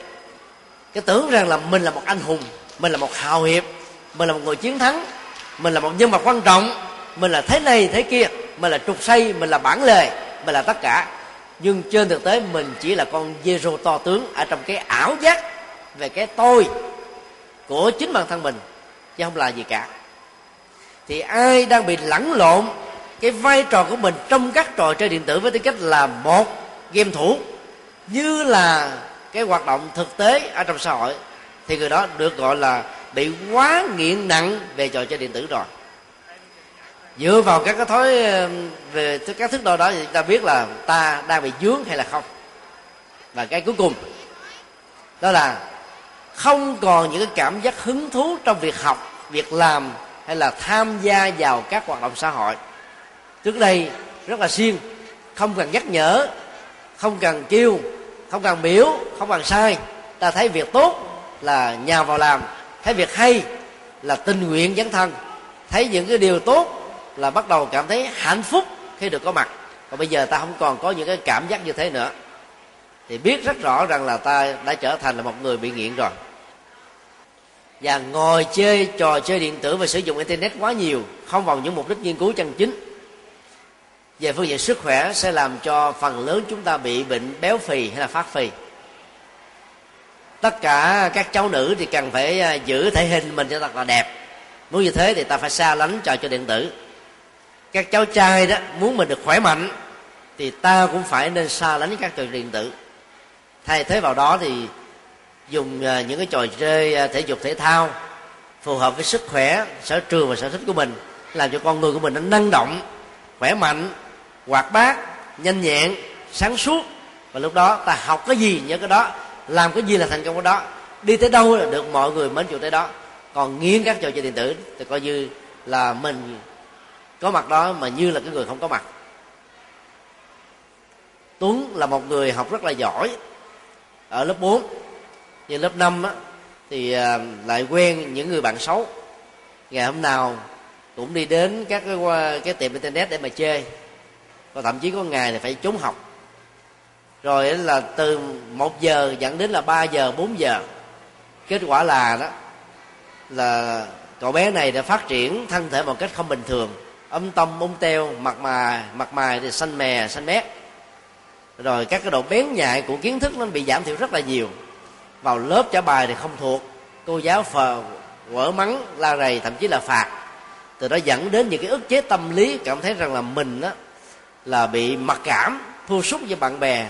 cái tưởng rằng là mình là một anh hùng, mình là một hào hiệp, mình là một người chiến thắng, mình là một nhân vật quan trọng, mình là thế này thế kia, mình là trục xây mình là bản lề, mình là tất cả. Nhưng trên thực tế mình chỉ là con zero to tướng ở trong cái ảo giác về cái tôi của chính bản thân mình, chứ không là gì cả thì ai đang bị lẫn lộn, cái vai trò của mình trong các trò chơi điện tử với tư cách là một game thủ, như là cái hoạt động thực tế ở trong xã hội, thì người đó được gọi là bị quá nghiện nặng về trò chơi điện tử rồi. Dựa vào các cái thói về các thước đo đó thì ta biết là ta đang bị dướng hay là không. Và cái cuối cùng, đó là không còn những cái cảm giác hứng thú trong việc học, việc làm hay là tham gia vào các hoạt động xã hội. Trước đây rất là siêng, không cần nhắc nhở, không cần kêu, không cần biểu, không cần sai. Ta thấy việc tốt là nhào vào làm, thấy việc hay là tình nguyện dấn thân, thấy những cái điều tốt là bắt đầu cảm thấy hạnh phúc khi được có mặt. Còn bây giờ ta không còn có những cái cảm giác như thế nữa. Thì biết rất rõ rằng là ta đã trở thành là một người bị nghiện rồi và ngồi chơi trò chơi điện tử và sử dụng internet quá nhiều, không vào những mục đích nghiên cứu chân chính. Về phương diện sức khỏe sẽ làm cho phần lớn chúng ta bị bệnh béo phì hay là phát phì. Tất cả các cháu nữ thì cần phải à, giữ thể hình mình cho thật là đẹp. Muốn như thế thì ta phải xa lánh trò chơi điện tử. Các cháu trai đó, muốn mình được khỏe mạnh thì ta cũng phải nên xa lánh các trò chơi điện tử. Thay thế vào đó thì dùng à, những cái trò chơi à, thể dục, thể thao phù hợp với sức khỏe, sở trường và sở thích của mình, làm cho con người của mình nó năng động, khỏe mạnh, hoạt bát, nhanh nhẹn, sáng suốt. Và lúc đó ta học cái gì nhớ cái đó, làm cái gì là thành công cái đó, đi tới đâu là được mọi người mến chuộng tới đó. Còn nghiến các trò chơi điện tử thì coi như là mình có mặt đó mà như là cái người không có mặt. Tuấn là một người học rất là giỏi, ở lớp 4 nhưng lớp 5 á, thì à, lại quen những người bạn xấu. Ngày hôm nào cũng đi đến các cái, cái tiệm internet để mà chơi. Và thậm chí có ngày thì phải trốn học. Rồi là từ một giờ dẫn đến là 3 giờ 4 giờ. Kết quả là đó là cậu bé này đã phát triển thân thể một cách không bình thường. Âm tâm ống teo mặt mài mặt mày thì xanh mè xanh mét. Rồi các cái độ bén nhạy của kiến thức nó bị giảm thiểu rất là nhiều vào lớp trả bài thì không thuộc. Cô giáo phờ quở mắng la rầy thậm chí là phạt. Từ đó dẫn đến những cái ức chế tâm lý cảm thấy rằng là mình đó là bị mặc cảm thua sút với bạn bè.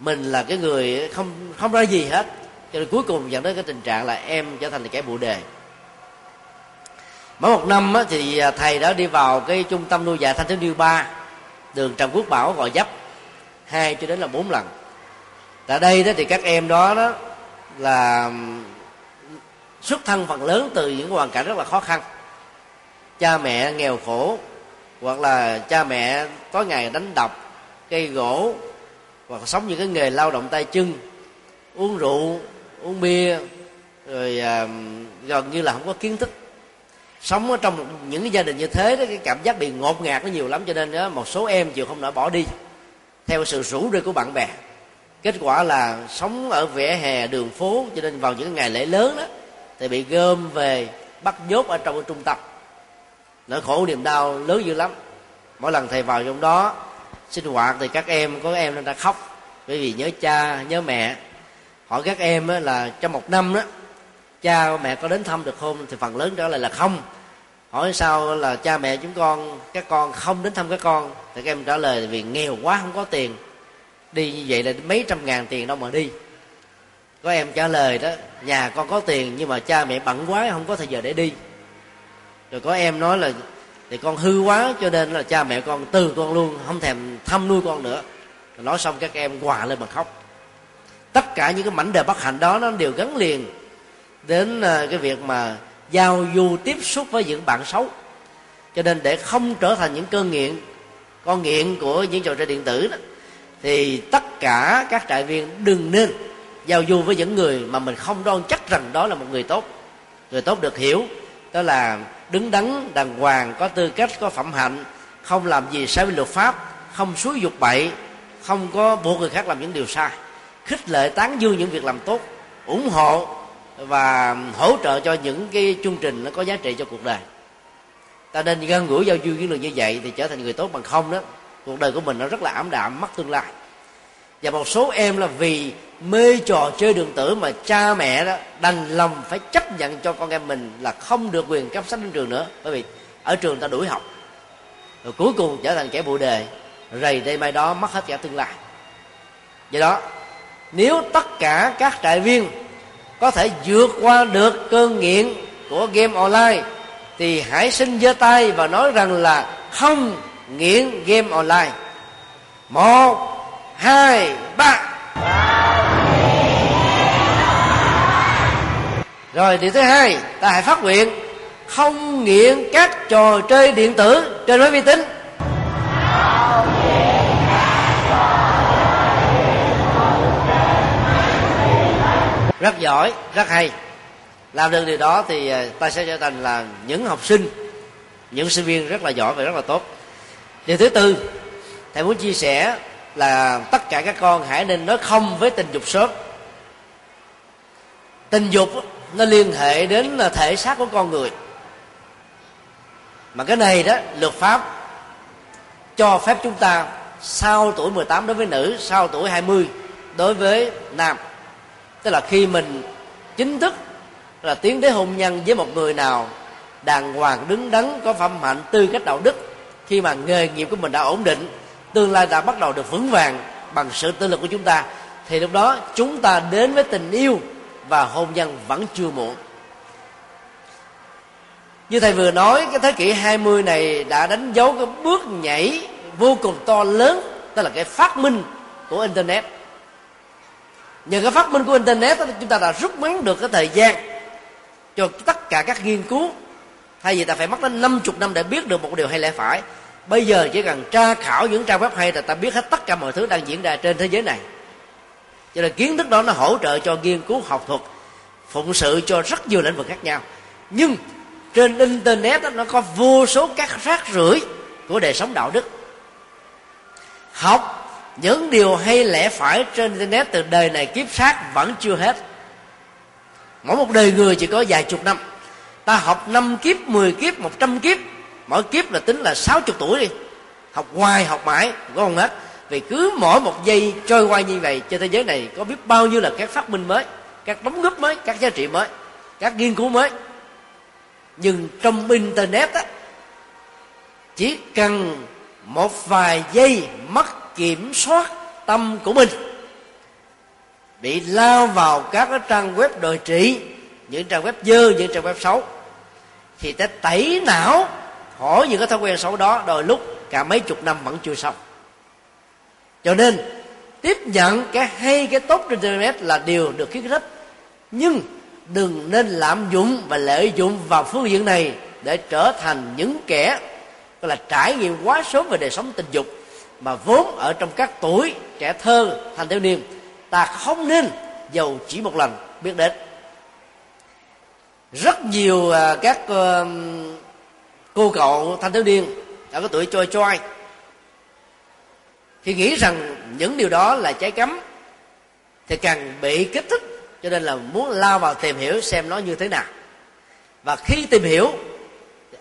Mình là cái người không không ra gì hết. Cho nên cuối cùng dẫn đến cái tình trạng là em trở thành kẻ bụi đề. Mỗi một năm á, thì à, thầy đã đi vào cái trung tâm nuôi dạy thanh thiếu niên ba đường trần quốc bảo gọi dấp hai cho đến là bốn lần. Tại đây đó thì các em đó đó là xuất thân phần lớn từ những hoàn cảnh rất là khó khăn. Cha mẹ nghèo khổ hoặc là cha mẹ có ngày đánh đập cây gỗ hoặc sống những cái nghề lao động tay chân uống rượu uống bia rồi à, gần như là không có kiến thức. Sống ở trong những cái gia đình như thế đó cái cảm giác bị ngột ngạt nó nhiều lắm cho nên đó, một số em chịu không nổi bỏ đi theo sự rủ rê của bạn bè kết quả là sống ở vỉa hè đường phố, cho nên vào những ngày lễ lớn đó, thì bị gom về, bắt nhốt ở trong cái trung tâm. Nỗi khổ niềm đau lớn dữ lắm. Mỗi lần thầy vào trong đó, sinh hoạt thì các em, có em nên đã khóc. Bởi vì nhớ cha, nhớ mẹ. Hỏi các em là trong một năm đó, cha mẹ có đến thăm được không? Thì phần lớn trở lại là không. Hỏi sao là cha mẹ chúng con, các con không đến thăm các con? Thì các em trả lời vì nghèo quá, không có tiền đi như vậy là mấy trăm ngàn tiền đâu mà đi. Có em trả lời đó, nhà con có tiền nhưng mà cha mẹ bận quá, không có thời giờ để đi. Rồi có em nói là, thì con hư quá, cho nên là cha mẹ con từ con luôn, không thèm thăm nuôi con nữa. Rồi nói xong các em hòa lên mà khóc. Tất cả những cái mảnh đời bất hạnh đó, nó đều gắn liền đến ờ, cái việc mà giao du tiếp xúc với những bạn xấu. Cho nên để không trở thành những cơn nghiện, con nghiện của những trò chơi điện tử đó thì tất cả các trại viên đừng nên giao du với những người mà mình không đoan chắc rằng đó là một người tốt. Người tốt được hiểu, đó là đứng đắn, đàng hoàng, có tư cách, có phẩm hạnh, không làm gì sai với luật pháp, không xúi dục bậy, không có buộc người khác làm những điều sai. Khích lệ, tán dương những việc làm tốt, ủng hộ và hỗ trợ cho những cái chương trình nó có giá trị cho cuộc đời. Ta nên gần gũi giao du với người như vậy thì trở thành người tốt bằng không đó cuộc đời của mình nó rất là ảm đạm, mất tương lai. Và một số em là vì mê trò chơi điện tử mà cha mẹ đó đành lòng phải chấp nhận cho con em mình là không được quyền cấp sách đến trường nữa. Bởi vì ở trường ta đuổi học, rồi cuối cùng trở thành kẻ bụi đề, rầy đây mai đó mất hết cả tương lai. Do đó, nếu tất cả các trại viên có thể vượt qua được cơn nghiện của game online, thì hãy xin giơ tay và nói rằng là không nghiện game online. Một, hai, ba. Rồi, điều thứ hai, ta hãy phát nguyện không nghiện các trò chơi điện tử trên máy vi tính. Rất giỏi, rất hay. Làm được điều đó thì ờ, ta sẽ trở thành là những học sinh, những sinh viên rất là giỏi và rất là tốt điều thứ tư, thầy muốn chia sẻ là tất cả các con hãy nên nói không với tình dục sớm. Tình dục nó liên hệ đến thể xác của con người. Mà cái này đó, luật pháp cho phép chúng ta sau tuổi 18 đối với nữ, sau tuổi 20 đối với nam. Tức là khi mình chính thức là tiến tới hôn nhân với một người nào, đàng hoàng đứng đắn, có phẩm hạnh tư cách đạo đức khi mà nghề nghiệp của mình đã ổn định, tương lai đã bắt đầu được vững vàng bằng sự tự lực của chúng ta, thì lúc đó chúng ta đến với tình yêu và hôn nhân vẫn chưa muộn. Như thầy vừa nói, cái thế kỷ 20 này đã đánh dấu cái bước nhảy vô cùng to lớn, tức là cái phát minh của internet. Nhờ cái phát minh của internet, chúng ta đã rút ngắn được cái thời gian cho tất cả các nghiên cứu thay vì ta phải mất đến 50 năm để biết được một điều hay lẽ phải. Bây giờ chỉ cần tra khảo những trang web hay là ta biết hết tất cả mọi thứ đang diễn ra trên thế giới này. Cho nên kiến thức đó nó hỗ trợ cho nghiên cứu học thuật phụng sự cho rất nhiều lĩnh vực khác nhau. Nhưng trên internet đó, nó có vô số các rác rưởi của đời sống đạo đức. Học những điều hay lẽ phải trên internet từ đời này kiếp sát vẫn chưa hết. Mỗi một đời người chỉ có vài chục năm ta học năm kiếp 10 kiếp 100 kiếp. Mỗi kiếp là tính là 60 tuổi đi. Học hoài, học mãi có không hết? Vì cứ mỗi một giây trôi qua như vậy, trên thế giới này có biết bao nhiêu là các phát minh mới, các đóng góp mới, các giá trị mới, các nghiên cứu mới. Nhưng trong internet á, chỉ cần một vài giây mất kiểm soát tâm của mình, bị lao vào các cái trang web đồi trị, những trang web dơ, những trang web xấu thì ta tẩy não khỏi những cái thói quen xấu đó. Đôi lúc cả mấy chục năm vẫn chưa xong. Cho nên, tiếp nhận cái hay, cái tốt trên internet là điều được khuyến khích. Nhưng đừng nên lạm dụng và lợi dụng vào phương diện này để trở thành những kẻ, gọi là, trải nghiệm quá sớm về đời sống tình dục mà vốn ở trong các tuổi trẻ thơ, thanh thiếu niên. Ta không nên giàu chỉ một lần, biết đến rất nhiều à, các cô cậu thanh thiếu niên ở cái tuổi choi choi. Khi nghĩ rằng những điều đó là trái cấm thì càng bị kích thích cho nên là muốn lao vào tìm hiểu xem nó như thế nào. Và khi tìm hiểu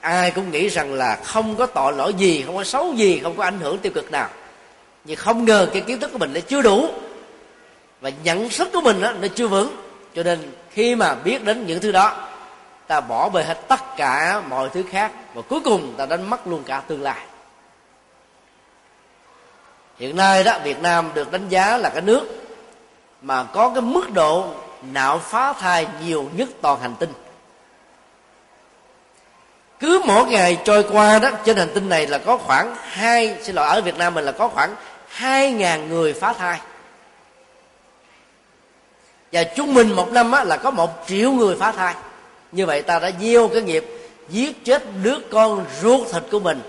ai cũng nghĩ rằng là không có tội lỗi gì không có xấu gì không có ảnh hưởng tiêu cực nào. Nhưng không ngờ cái kiến thức của mình nó chưa đủ và nhận thức của mình đó, nó chưa vững. Cho nên khi mà biết đến những thứ đó ta bỏ bê hết tất cả mọi thứ khác và cuối cùng ta đánh mất luôn cả tương lai. Hiện nay đó việt nam được đánh giá là cái nước mà có cái mức độ nạo phá thai nhiều nhất toàn hành tinh. Cứ mỗi ngày trôi qua đó trên hành tinh này là có khoảng hai xin lỗi ở Việt Nam mình là có khoảng hai ngàn người phá thai. Và trung bình một năm á, là có một triệu người phá thai như vậy ta đã gieo cái nghiệp, giết chết đứa con ruột thịt của mình.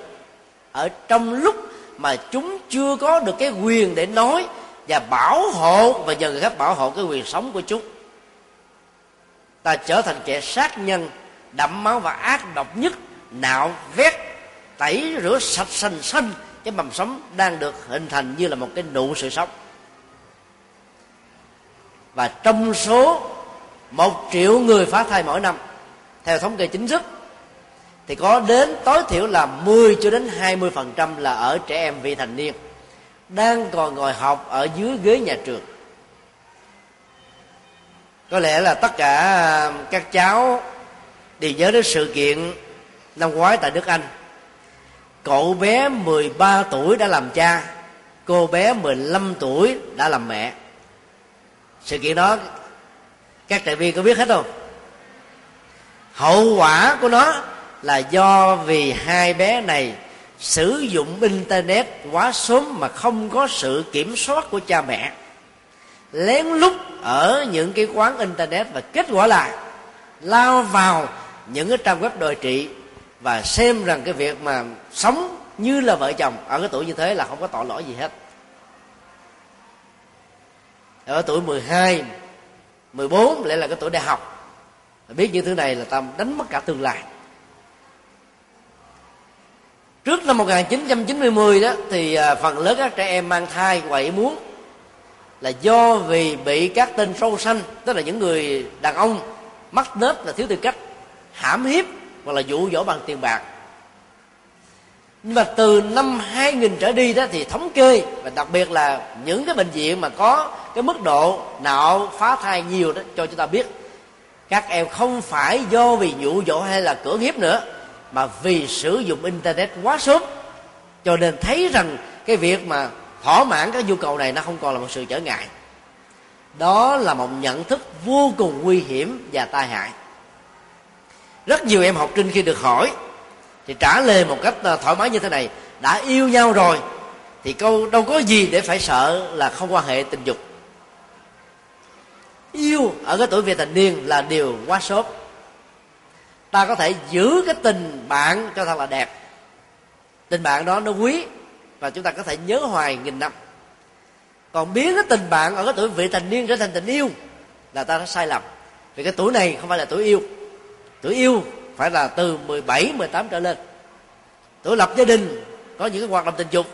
Ở trong lúc mà chúng chưa có được cái quyền để nói và bảo hộ, và nhờ người khác bảo hộ cái quyền sống của chúng. Ta trở thành kẻ sát nhân đậm máu và ác độc nhất, nạo vét, tẩy rửa sạch xanh xanh, cái mầm sống đang được hình thành như là một cái nụ sự sống. Và trong số một triệu người phá thai mỗi năm. Theo thống kê chính thức, thì có đến tối thiểu là 10 cho đến 20 phần trăm là ở trẻ em vị thành niên, đang còn ngồi học ở dưới ghế nhà trường. Có lẽ là tất cả à, các cháu đều nhớ đến sự kiện năm ngoái tại nước Anh. Cậu bé 13 tuổi đã làm cha, cô bé 15 tuổi đã làm mẹ. Sự kiện đó các trại viên có biết hết không? Hậu quả của nó là do vì hai bé này sử dụng internet quá sớm mà không có sự kiểm soát của cha mẹ. Lén lút ở những cái quán internet và kết quả là lao vào những cái trang web đòi trị và xem rằng cái việc mà sống như là vợ chồng ở cái tuổi như thế là không có tội lỗi gì hết. Ở tuổi 12 14 lại là cái tuổi đại học. Biết những thứ này là ta đánh mất cả tương lai. Trước năm 1990 đó, thì à, phần lớn các trẻ em mang thai quậy muốn là do vì bị các tên sâu xanh, tức là những người đàn ông, mắc nết là thiếu tư cách, hãm hiếp hoặc là dụ dỗ bằng tiền bạc nhưng mà từ năm 2000 trở đi đó thì thống kê, và đặc biệt là những cái bệnh viện mà có cái mức độ nạo phá thai nhiều đó, cho chúng ta biết, các em không phải do vì dụ dỗ hay là cưỡng hiếp nữa, mà vì sử dụng internet quá sớm. Cho nên thấy rằng cái việc mà thỏa mãn các nhu cầu này nó không còn là một sự trở ngại. Đó là một nhận thức vô cùng nguy hiểm và tai hại. Rất nhiều em học sinh khi được hỏi thì trả lời một cách ờ, thoải mái như thế này, đã yêu nhau rồi, thì câu đâu có gì để phải sợ là không quan hệ tình dục. Yêu ở cái tuổi vị thành niên là điều quá sớm. Ta có thể giữ cái tình bạn cho thật là đẹp. Tình bạn đó nó quý và chúng ta có thể nhớ hoài nghìn năm. Còn biến cái tình bạn ở cái tuổi vị thành niên trở thành tình yêu là ta đã sai lầm. Vì cái tuổi này không phải là tuổi yêu. Tuổi yêu phải là từ 17, 18 trở lên. Tuổi lập gia đình có những cái hoạt động tình dục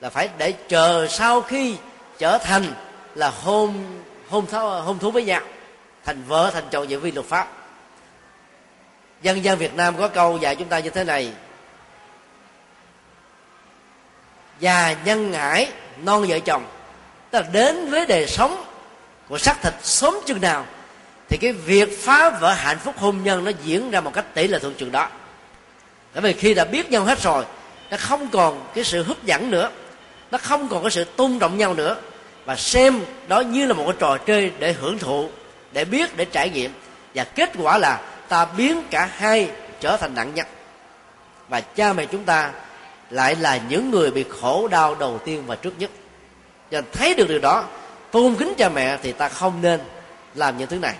là phải để chờ sau khi trở thành là hôn hôn thú, hôn thú với nhau thành vợ thành chồng về vi luật pháp. Dân gian việt nam có câu dạy chúng ta như thế này già nhân ngải non vợ chồng. Tức là đến với đời sống của xác thịt sớm chừng nào thì cái việc phá vỡ hạnh phúc hôn nhân nó diễn ra một cách tỷ lệ thuận trường đó. Bởi vì khi đã biết nhau hết rồi, nó không còn cái sự hấp dẫn nữa, nó không còn cái sự tôn trọng nhau nữa, và xem đó như là một cái trò chơi để hưởng thụ, để biết, để trải nghiệm. Và kết quả là ta biến cả hai trở thành nạn nhân và cha mẹ chúng ta lại là những người bị khổ đau đầu tiên và trước nhất. Cho thấy được điều đó, tôn kính cha mẹ thì ta không nên làm những thứ này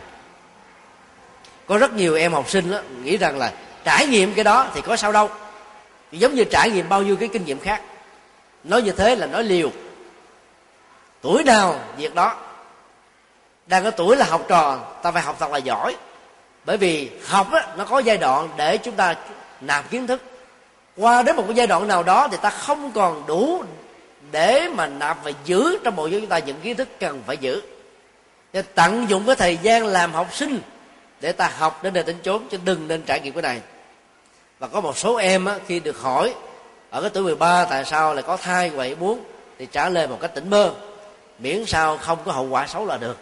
có rất nhiều em học sinh đó, nghĩ rằng là trải nghiệm cái đó thì có sao đâu. Giống như trải nghiệm bao nhiêu cái kinh nghiệm khác. Nói như thế là nói liều. Tuổi nào việc đó? Đang ở tuổi là học trò ta phải học thật là giỏi. Bởi vì học đó, nó có giai đoạn để chúng ta nạp kiến thức. Qua đến một cái giai đoạn nào đó thì ta không còn đủ để mà nạp và giữ trong bộ giáo chúng ta những kiến thức cần phải giữ. Nên tận dụng cái thời gian làm học sinh để ta học đến nơi đến chốn chứ đừng nên trải nghiệm cái này. Và có một số em á, khi được hỏi ở cái tuổi 13 tại sao lại có thai vậy muốn thì trả lời một cách tỉnh mơ, miễn sao không có hậu quả xấu là được.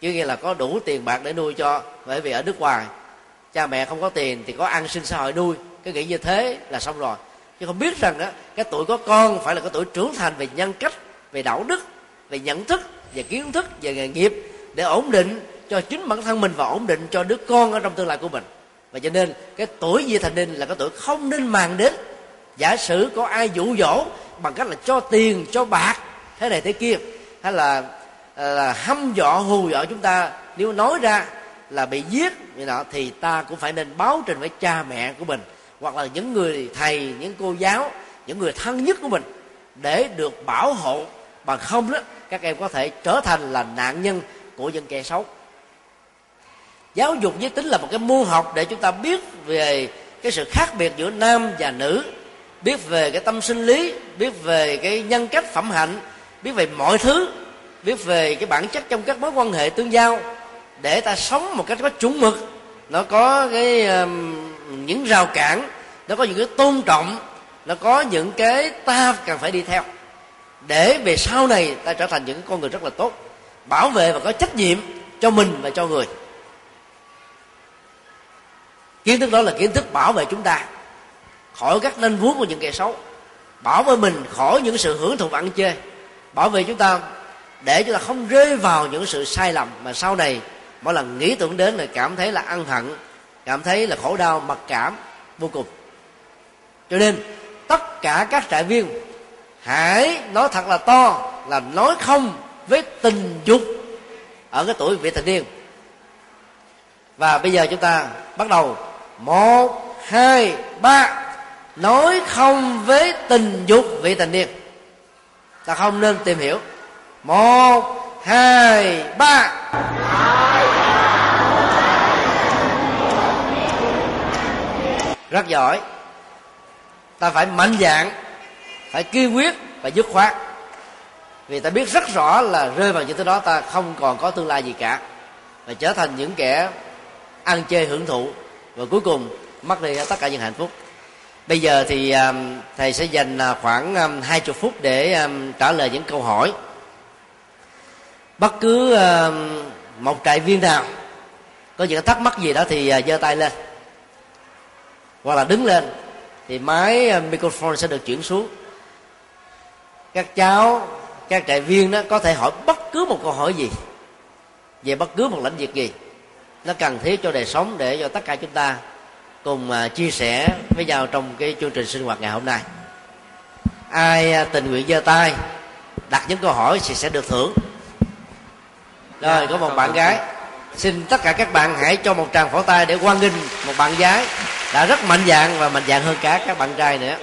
Chứ nghĩa là có đủ tiền bạc để nuôi cho bởi vì ở nước ngoài cha mẹ không có tiền thì có ăn sinh xã hội nuôi. Cái nghĩ như thế là xong rồi. Chứ không biết rằng á cái tuổi có con phải là cái tuổi trưởng thành về nhân cách về đạo đức về nhận thức về kiến thức về nghề nghiệp để ổn định cho chính bản thân mình và ổn định cho đứa con ở trong tương lai của mình. Và cho nên cái tuổi vị thành niên là cái tuổi không nên màng đến. Giả sử có ai dụ dỗ bằng cách là cho tiền, cho bạc, thế này thế kia, hay là à, là hăm dọ hù dọ chúng ta, nếu nói ra là bị giết như nọ, thì ta cũng phải nên báo trình với cha mẹ của mình, hoặc là những người thầy, những cô giáo, những người thân nhất của mình để được bảo hộ. Bằng không đó, các em có thể trở thành là nạn nhân của những kẻ xấu giáo dục giới tính là một cái môn học để chúng ta biết về cái sự khác biệt giữa nam và nữ biết về cái tâm sinh lý biết về cái nhân cách phẩm hạnh biết về mọi thứ biết về cái bản chất trong các mối quan hệ tương giao. Để ta sống một cách có chuẩn mực nó có cái um, những rào cản nó có những cái tôn trọng nó có những cái ta cần phải đi theo. Để về sau này ta trở thành những con người rất là tốt bảo vệ và có trách nhiệm cho mình và cho người kiến thức đó là kiến thức bảo vệ chúng ta, khỏi các nên vuốt của những kẻ xấu, bảo vệ mình khỏi những sự hưởng thụ ăn chơi, bảo vệ chúng ta để chúng ta không rơi vào những sự sai lầm mà sau này mỗi lần nghĩ tưởng đến là cảm thấy là ăn hận, cảm thấy là khổ đau, mặc cảm, vô cùng. Cho nên, tất cả các trại viên, hãy nói thật là to, là nói không với tình dục ở cái tuổi vị thành niên. Và bây giờ chúng ta bắt đầu một, hai, ba. Nói không với tình dục, vị thành niên. Ta không nên tìm hiểu. Một, hai, ba. Rất giỏi. Ta phải mạnh dạng, phải kiên quyết và dứt khoát. Vì ta biết rất rõ là rơi vào những thứ đó ta không còn có tương lai gì cả và trở thành những kẻ ăn chơi hưởng thụ và cuối cùng, mất đi tất cả những hạnh phúc. Bây giờ thì um, thầy sẽ dành à, khoảng um, hai chục phút để um, trả lời những câu hỏi. Bất cứ một trại viên nào, có những thắc mắc gì đó thì à, giơ tay lên. Hoặc là đứng lên, thì máy à, microphone sẽ được chuyển xuống. Các cháu, các trại viên đó có thể hỏi bất cứ một câu hỏi gì, về bất cứ một lĩnh vực gì nó cần thiết cho đời sống để cho tất cả chúng ta cùng à, chia sẻ với nhau trong cái chương trình sinh hoạt ngày hôm nay. Ai à, tình nguyện giơ tay đặt những câu hỏi thì sẽ được thưởng. Rồi có một bạn gái. xin tất cả các bạn hãy cho một tràng pháo tay để quan nghênh một bạn gái đã rất mạnh dạng và mạnh dạng hơn cả các bạn trai nữa.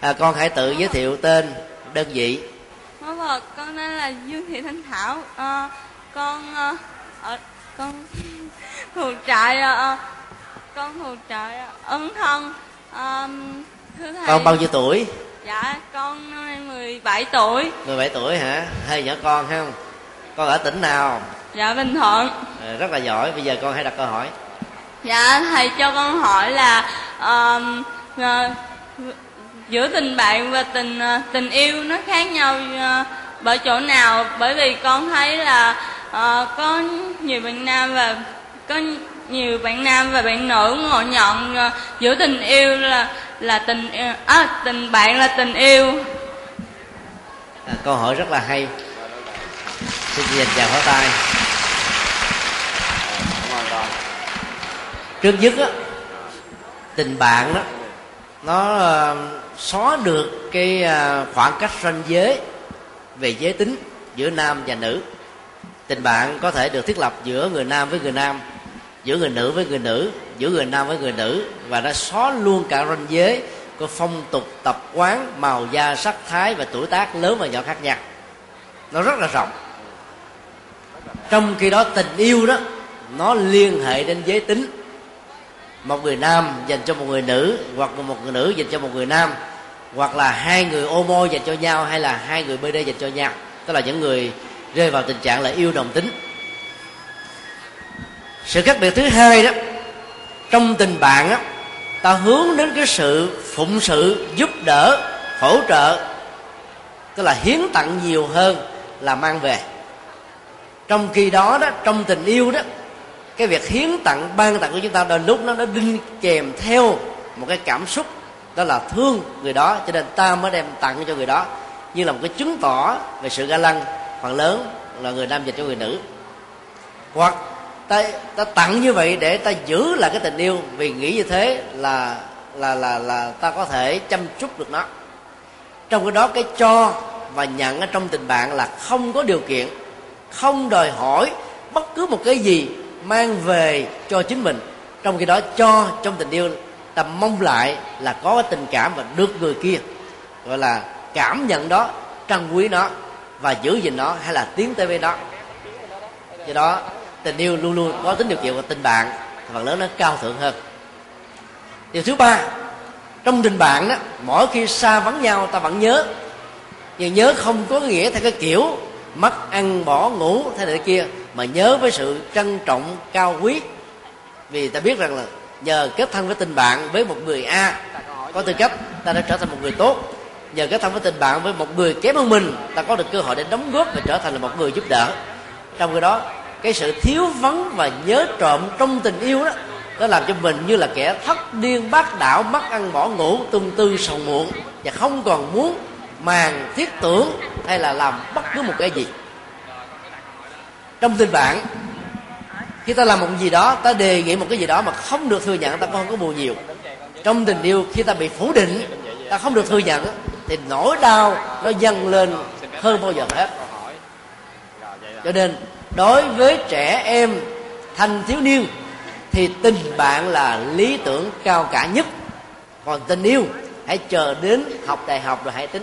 À, con hãy tự giới thiệu tên đơn vị. Phật, con tên là Dương Thị Thanh Thảo. À, con à, ở con thuộc trại à, con thuộc trại ấn thân à, thưa thầy. Con bao nhiêu tuổi? Dạ con năm nay 17 tuổi. 17 tuổi hả? Hơi nhỏ con hay không con ở tỉnh nào? Dạ bình thuận. À, rất là giỏi. Bây giờ con hãy đặt câu hỏi. Dạ thầy cho con hỏi là um, uh, giữa tình bạn và tình uh, tình yêu nó khác nhau uh, bởi chỗ nào? Bởi vì con thấy là à, có nhiều bạn nam và có nhiều bạn nam và bạn nữ ngộ nhận à, giữa tình yêu là là tình à, tình bạn là tình yêu. À, câu hỏi rất là hay. Xin dành chào pháo tay. Trước nhất á tình bạn đó nó uh, xóa được cái uh, khoảng cách ranh giới về giới tính giữa nam và nữ tình bạn có thể được thiết lập giữa người nam với người nam, giữa người nữ với người nữ, giữa người nam với người nữ. Và nó xóa luôn cả ranh giới của phong tục tập quán, màu da, sắc thái và tuổi tác lớn và nhỏ khác nhau. Nó rất là rộng. Trong khi đó, tình yêu đó, nó liên hệ đến giới tính. Một người nam dành cho một người nữ, hoặc một người nữ dành cho một người nam, hoặc là hai người ô môi dành cho nhau, hay là hai người bd dành cho nhau. Tức là những người rơi vào tình trạng là yêu đồng tính. Sự khác biệt thứ hai đó, trong tình bạn á, ta hướng đến cái sự phụng sự, giúp đỡ, hỗ trợ, tức là hiến tặng nhiều hơn là mang về. Trong khi đó đó, trong tình yêu đó, cái việc hiến tặng, ban tặng của chúng ta đôi lúc nó nó đinh kèm theo một cái cảm xúc, đó là thương người đó, cho nên ta mới đem tặng cho người đó. Như là một cái chứng tỏ về sự ga lăng phần lớn là người nam dành cho người nữ. Hoặc ta ta tặng như vậy để ta giữ lại cái tình yêu vì nghĩ như thế là là là là ta có thể chăm chút được nó. Trong cái đó cái cho và nhận ở trong tình bạn là không có điều kiện không đòi hỏi bất cứ một cái gì mang về cho chính mình. Trong khi đó cho trong tình yêu ta mong lại là có cái tình cảm và được người kia gọi là cảm nhận đó trân quý nó và giữ gìn nó hay là tiến tới với nó. Do đó, tình yêu luôn luôn có tính điều kiện và tình bạn, phần lớn nó cao thượng hơn. Điều thứ ba, trong tình bạn đó, mỗi khi xa vắng nhau, ta vẫn nhớ. Nhưng nhớ không có nghĩa theo cái kiểu mất ăn, bỏ ngủ, thế này kia, mà nhớ với sự trân trọng, cao quý. Vì ta biết rằng là nhờ kết thân với tình bạn với một người a, có tư cách ta đã trở thành một người tốt nhờ kết thân với tình bạn với một người kém hơn mình, ta có được cơ hội để đóng góp và trở thành là một người giúp đỡ. Trong cái đó, cái sự thiếu vắng và nhớ trộm trong tình yêu đó, nó làm cho mình như là kẻ thất điên bác đảo mất ăn bỏ ngủ, tung tư sầu muộn, và không còn muốn màng thiết tưởng hay là làm bất cứ một cái gì. Trong tình bạn, khi ta làm một gì đó, ta đề nghị một cái gì đó mà không được thừa nhận, ta không có buồn nhiều. Trong tình yêu, khi ta bị phủ định, ta không được thừa nhận thì nỗi đau nó dâng lên hơn bao giờ hết. Cho nên, đối với trẻ em thanh thiếu niên, thì tình bạn là lý tưởng cao cả nhất. Còn tình yêu, hãy chờ đến học đại học rồi hãy tính.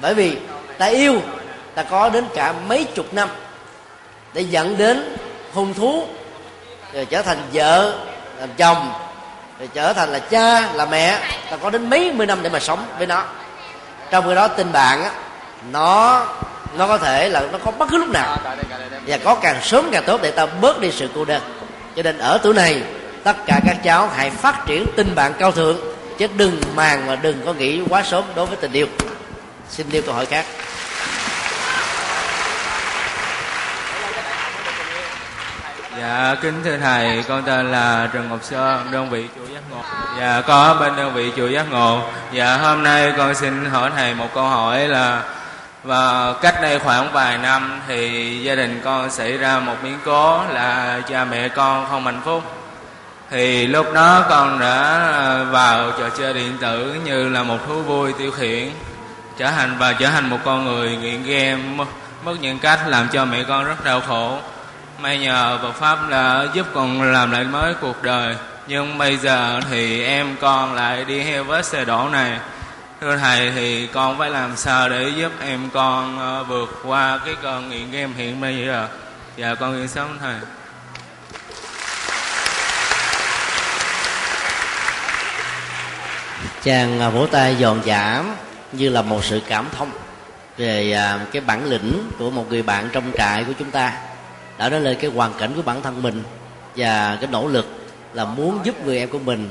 Bởi vì ta yêu, ta có đến cả mấy chục năm để dẫn đến hôn thú, rồi trở thành vợ, làm chồng, rồi trở thành là cha, là mẹ. Ta có đến mấy mươi năm để mà sống với nó trong khi đó tình bạn á nó nó có thể là nó có bất cứ lúc nào. Và có càng sớm càng tốt để ta bớt đi sự cô đơn. Cho nên ở tuổi này tất cả các cháu hãy phát triển tình bạn cao thượng chứ đừng màng mà đừng có nghĩ quá sớm đối với tình yêu. Xin nêu câu hỏi khác Dạ kính thưa thầy, con tên là Trần Ngọc Sơn, đơn vị chùa Giác Ngộ. Dạ có bên đơn vị chùa Giác Ngộ. Dạ hôm nay con xin hỏi thầy một câu hỏi là và cách đây khoảng vài năm thì gia đình con xảy ra một biến cố là cha mẹ con không hạnh phúc thì lúc đó con đã vào trò chơi điện tử như là một thú vui tiêu khiển trở thành và trở thành một con người nghiện game mất những cách làm cho mẹ con rất đau khổ may nhờ Phật pháp là giúp con làm lại mới cuộc đời. Nhưng bây giờ thì em con lại đi theo vết xe đổ này. Thưa thầy, thì con phải làm sao để giúp em con ờ, vượt qua cái cơn nghiện game hiện bây giờ dạ con nghiện sống, thầy. Chàng à, vỗ tay giòn giảm như là một sự cảm thông về à, cái bản lĩnh của một người bạn trong trại của chúng ta đã nói lên cái hoàn cảnh của bản thân mình và cái nỗ lực là muốn giúp người em của mình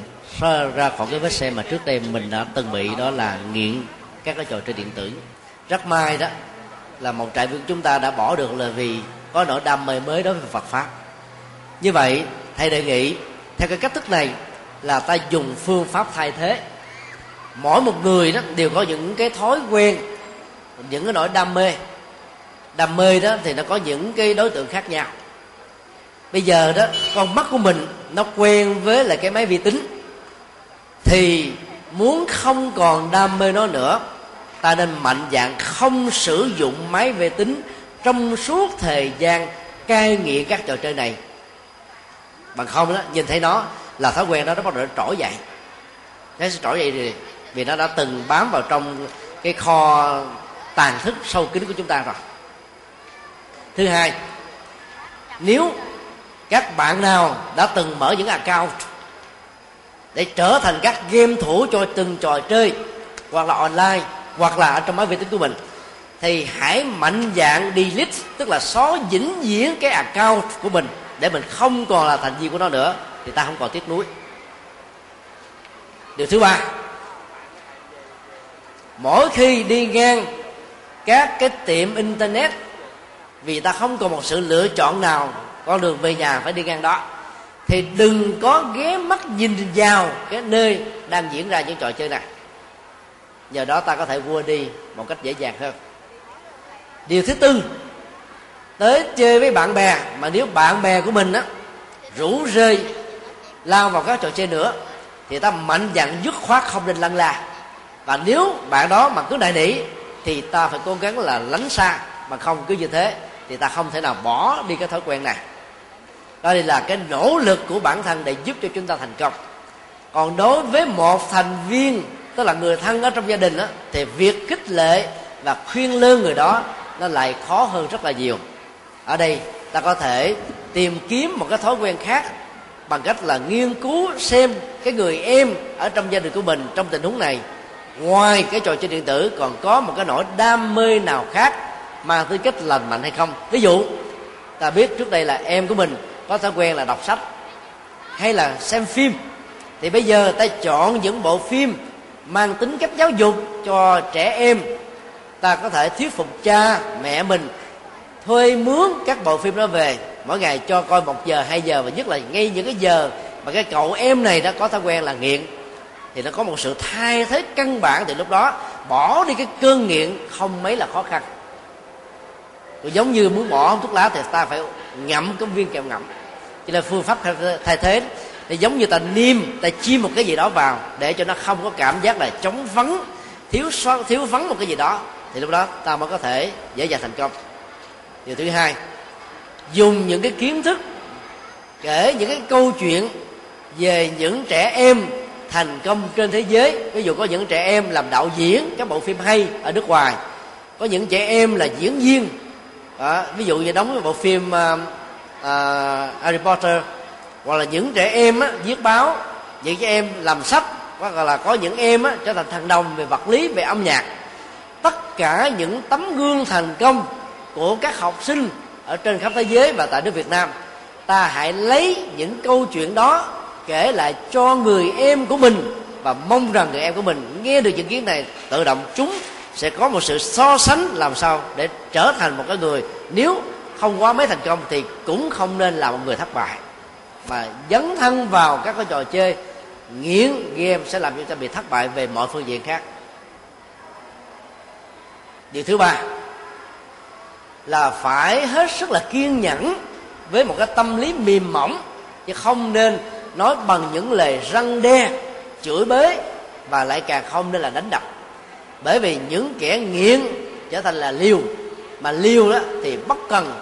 ra, khỏi cái vết xe mà trước đây mình đã từng bị đó là nghiện các cái trò chơi điện tử. Rất may đó là một trại viên chúng ta đã bỏ được là vì có nỗi đam mê mới đối với Phật pháp. Như vậy thầy đề nghị theo cái cách thức này là ta dùng phương pháp thay thế. Mỗi một người đó đều có những cái thói quen những cái nỗi đam mê đam mê đó thì nó có những cái đối tượng khác nhau. Bây giờ đó, con mắt của mình nó quen với lại cái máy vi tính. Thì muốn không còn đam mê nó nữa, ta nên mạnh dạng không sử dụng máy vi tính trong suốt thời gian cai nghiện các trò chơi này. Bằng không đó, nhìn thấy nó là thói quen đó, nó bắt đầu trỗi dậy. Nó sẽ trỗi dậy thì vì nó đã từng bám vào trong cái kho tàn thức sâu kín của chúng ta rồi thứ hai, nếu các bạn nào đã từng mở những account để trở thành các game thủ cho từng trò chơi, hoặc là online, hoặc là ở trong máy vi tính của mình, thì hãy mạnh dạng delete, tức là xóa vĩnh viễn cái account của mình để mình không còn là thành viên của nó nữa, thì ta không còn tiếc nuối. Điều thứ ba, mỗi khi đi ngang các cái tiệm internet vì ta không còn một sự lựa chọn nào. Con đường về nhà phải đi ngang đó. Thì đừng có ghé mắt nhìn vào cái nơi đang diễn ra những trò chơi này. Nhờ đó ta có thể vua đi một cách dễ dàng hơn. Điều thứ tư, tới chơi với bạn bè. Mà nếu bạn bè của mình á, rủ rơi, lao vào các trò chơi nữa, thì ta mạnh dạn dứt khoát không nên lăn la. Và nếu bạn đó mà cứ đại nỉ, thì ta phải cố gắng là lánh xa, mà không cứ như thế thì ta không thể nào bỏ đi cái thói quen này. Đó là cái nỗ lực của bản thân để giúp cho chúng ta thành công. Còn đối với một thành viên tức là người thân ở trong gia đình đó, thì việc khích lệ và khuyên lương người đó nó lại khó hơn rất là nhiều. Ở đây ta có thể tìm kiếm một cái thói quen khác bằng cách là nghiên cứu xem cái người em ở trong gia đình của mình trong tình huống này. Ngoài cái trò chơi điện tử còn có một cái nỗi đam mê nào khác mang tính cách lành mạnh hay không? Ví dụ, ta biết trước đây là em của mình có thói quen là đọc sách hay là xem phim. Thì bây giờ ta chọn những bộ phim mang tính cách giáo dục cho trẻ em. Ta có thể thuyết phục cha, mẹ mình thuê mướn các bộ phim đó về. Mỗi ngày cho coi một giờ, hai giờ và nhất là ngay những cái giờ mà cái cậu em này đã có thói quen là nghiện. Thì nó có một sự thay thế căn bản. Thì lúc đó, bỏ đi cái cơn nghiện không mấy là khó khăn. Rồi giống như muốn bỏ thuốc lá thì ta phải ngậm cái viên kẹo ngậm. Chỉ là phương pháp thay thế thì giống như ta niêm, ta chiêm một cái gì đó vào để cho nó không có cảm giác là chống vắng, thiếu thiếu vắng một cái gì đó. Thì lúc đó ta mới có thể dễ dàng thành công. Điều thứ hai, dùng những cái kiến thức, kể những cái câu chuyện về những trẻ em thành công trên thế giới. Ví dụ có những trẻ em làm đạo diễn, các bộ phim hay ở nước ngoài. Có những trẻ em là diễn viên à, ví dụ như đóng bộ phim à, à, Harry Potter hoặc là những trẻ em á, viết báo những trẻ em làm sách hoặc là có những em á, trở thành thần đồng về vật lý về âm nhạc. Tất cả những tấm gương thành công của các học sinh ở trên khắp thế giới và tại nước Việt Nam ta hãy lấy những câu chuyện đó kể lại cho người em của mình và mong rằng người em của mình nghe được những kiến này tự động chúng sẽ có một sự so sánh làm sao để trở thành một cái người. Nếu không quá mấy thành công thì cũng không nên là một người thất bại. Mà dấn thân vào các cái trò chơi, nghiện game sẽ làm cho ta bị thất bại về mọi phương diện khác. Điều thứ ba là phải hết sức là kiên nhẫn với một cái tâm lý mềm mỏng, chứ không nên nói bằng những lời răng đe, chửi bới và lại càng không nên là đánh đập bởi vì những kẻ nghiện trở thành là liều. Mà liều đó thì bất cần.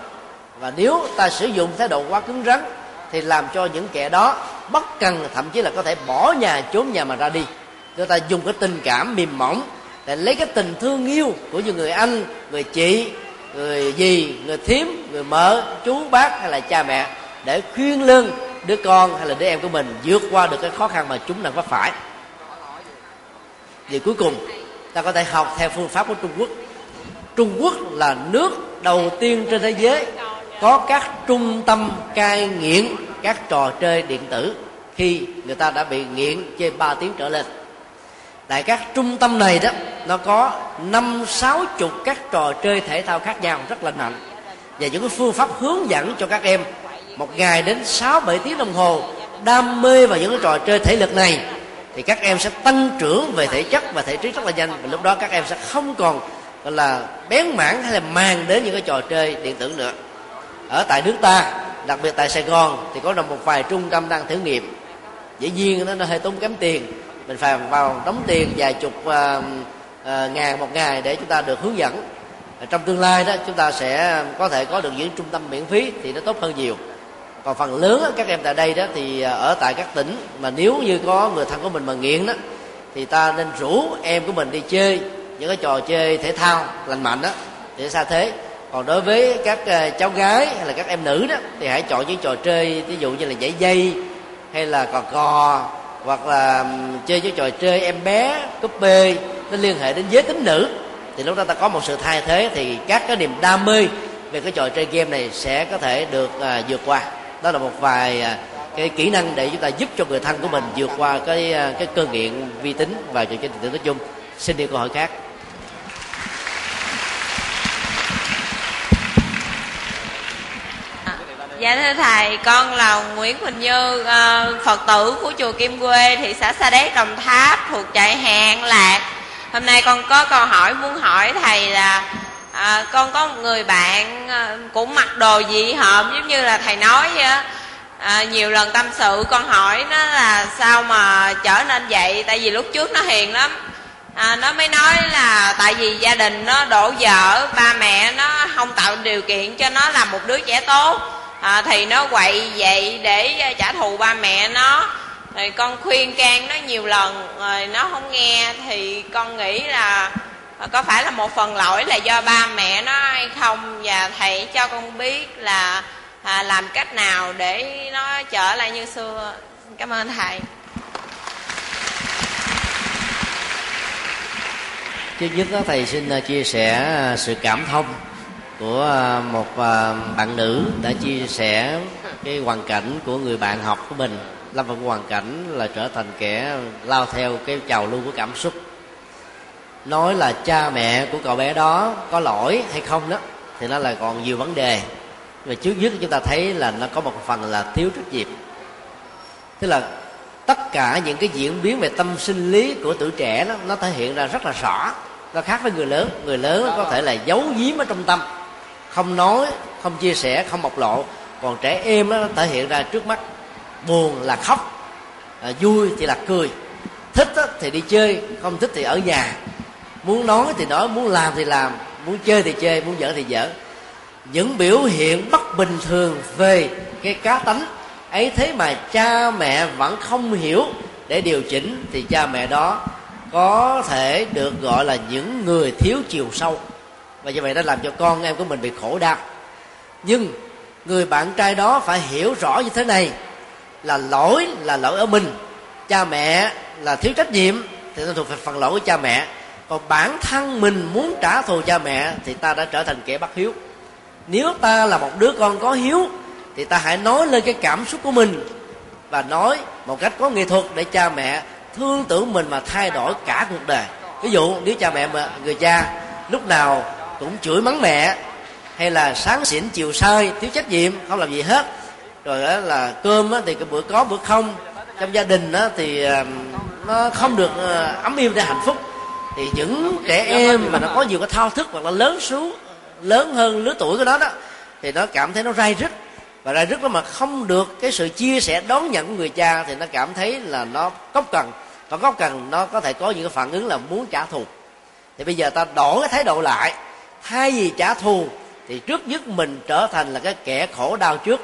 Và nếu ta sử dụng thái độ quá cứng rắn thì làm cho những kẻ đó bất cần, thậm chí là có thể bỏ nhà, trốn nhà mà ra đi. Người ta dùng cái tình cảm mềm mỏng để lấy cái tình thương yêu của những người anh, người chị, người dì, người thím, người mợ, chú, bác hay là cha mẹ để khuyên lưng đứa con hay là đứa em của mình vượt qua được cái khó khăn mà chúng đang vấp phải. Vì cuối cùng ta có thể học theo phương pháp của trung quốc. Trung quốc là nước đầu tiên trên thế giới có các trung tâm cai nghiện các trò chơi điện tử. Khi người ta đã bị nghiện trên 3 tiếng trở lên. Tại các trung tâm này đó, nó có năm, sáu chục các trò chơi thể thao khác nhau rất là mạnh và những phương pháp hướng dẫn cho các em một ngày đến sáu, bảy tiếng đồng hồ đam mê vào những cái trò chơi thể lực này thì các em sẽ tăng trưởng về thể chất và thể trí rất là nhanh. Và lúc đó các em sẽ không còn gọi là bén mảng hay là mang đến những cái trò chơi điện tử nữa. Ở tại nước ta đặc biệt tại sài gòn thì có một vài trung tâm đang thử nghiệm. Dĩ nhiên nó, nó hơi tốn kém tiền. Mình phải vào đóng tiền vài chục uh, uh, ngàn một ngày để chúng ta được hướng dẫn. Trong tương lai đó chúng ta sẽ có thể có được những trung tâm miễn phí thì nó tốt hơn nhiều còn phần lớn các em tại đây đó thì à, ở tại các tỉnh mà nếu như có người thân của mình mà nghiện đó thì ta nên rủ em của mình đi chơi những cái trò chơi thể thao lành mạnh đó để xa thế. Còn đối với các à, cháu gái hay là các em nữ đó thì hãy chọn những trò chơi ví dụ như là nhảy dây hay là cò cò hoặc là chơi những trò chơi em bé cúp bê nó liên hệ đến giới tính nữ. Thì lúc đó ta có một sự thay thế thì các cái niềm đam mê về cái trò chơi game này sẽ có thể được à, vượt qua đó là một vài à, cái kỹ năng để chúng ta giúp cho người thân của mình vượt qua cái à, cái cơ nghiện vi tính và trò chơi điện tử nói chung xin đi câu hỏi khác Dạ thưa thầy, con là Nguyễn Quỳnh Như, uh, Phật tử của chùa Kim Quê, thị xã Sa Đéc, Đồng Tháp, thuộc trại Hạn Lạc. Hôm nay con có câu hỏi muốn hỏi thầy là à, con có một người bạn à, cũng mặc đồ dị hợm giống như là thầy nói vậy à, nhiều lần tâm sự con hỏi nó là sao mà trở nên vậy tại vì lúc trước nó hiền lắm. À, nó mới nói là tại vì gia đình nó đổ vợ ba mẹ nó không tạo điều kiện cho nó làm một đứa trẻ tốt. À, thì nó quậy vậy để trả thù ba mẹ nó. Rồi con khuyên can nó nhiều lần rồi nó không nghe thì con nghĩ là Ờ, có phải là một phần lỗi là do ba mẹ nó hay không? Và thầy cho con biết là à, làm cách nào để nó trở lại như xưa. Cảm ơn thầy. Trước nhất đó thầy xin à, chia sẻ à, sự cảm thông của à, một bạn nữ đã chia sẻ cái hoàn cảnh của người bạn học của mình. Lâm vào hoàn cảnh là trở thành kẻ lao theo cái trào lưu của cảm xúc nói là cha mẹ của cậu bé đó có lỗi hay không đó thì nó là còn nhiều vấn đề. Và trước nhất chúng ta thấy là nó có một phần là thiếu trách nhiệm. Tức là tất cả những cái diễn biến về tâm sinh lý của tuổi trẻ đó nó thể hiện ra rất là rõ. Nó khác với người lớn. Người lớn có thể là giấu giếm ở trong tâm. Không nói không chia sẻ không bộc lộ. Còn trẻ em nó thể hiện ra trước mắt. Buồn là khóc à, vui thì là cười. Thích thì đi chơi không thích thì ở nhà muốn nói thì nói, muốn làm thì làm, muốn chơi thì chơi, muốn dở thì dở những biểu hiện bất bình thường về cái cá tánh, ấy thế mà cha mẹ vẫn không hiểu để điều chỉnh, thì cha mẹ đó có thể được gọi là những người thiếu chiều sâu. Và như vậy đã làm cho con em của mình bị khổ đau. Nhưng người bạn trai đó phải hiểu rõ như thế này, là lỗi là lỗi ở mình, cha mẹ là thiếu trách nhiệm, thì nó thuộc về phần lỗi của cha mẹ còn bản thân mình muốn trả thù cha mẹ thì ta đã trở thành kẻ bất hiếu. Nếu ta là một đứa con có hiếu, thì ta hãy nói lên cái cảm xúc của mình và nói một cách có nghệ thuật để cha mẹ thương tưởng mình mà thay đổi cả cuộc đời. Ví dụ, nếu cha mẹ mà người cha lúc nào cũng chửi mắng mẹ hay là sáng xỉn chiều sai thiếu trách nhiệm, không làm gì hết, rồi đó là cơm thì cái bữa có bữa không, trong gia đình thì ờ, nó không được ờ, ấm yêu để hạnh phúc thì những trẻ em mà nó có nhiều cái thao thức hoặc là lớn xuống, lớn hơn lứa tuổi của nó đó, thì nó cảm thấy nó rai rứt. Và rai rứt đó mà không được cái sự chia sẻ đón nhận của người cha thì nó cảm thấy là nó cốc cần và cốc cần nó có thể có những cái phản ứng là muốn trả thù. Thì bây giờ ta đổi cái thái độ lại. Thay vì trả thù, thì trước nhất mình trở thành là cái kẻ khổ đau trước.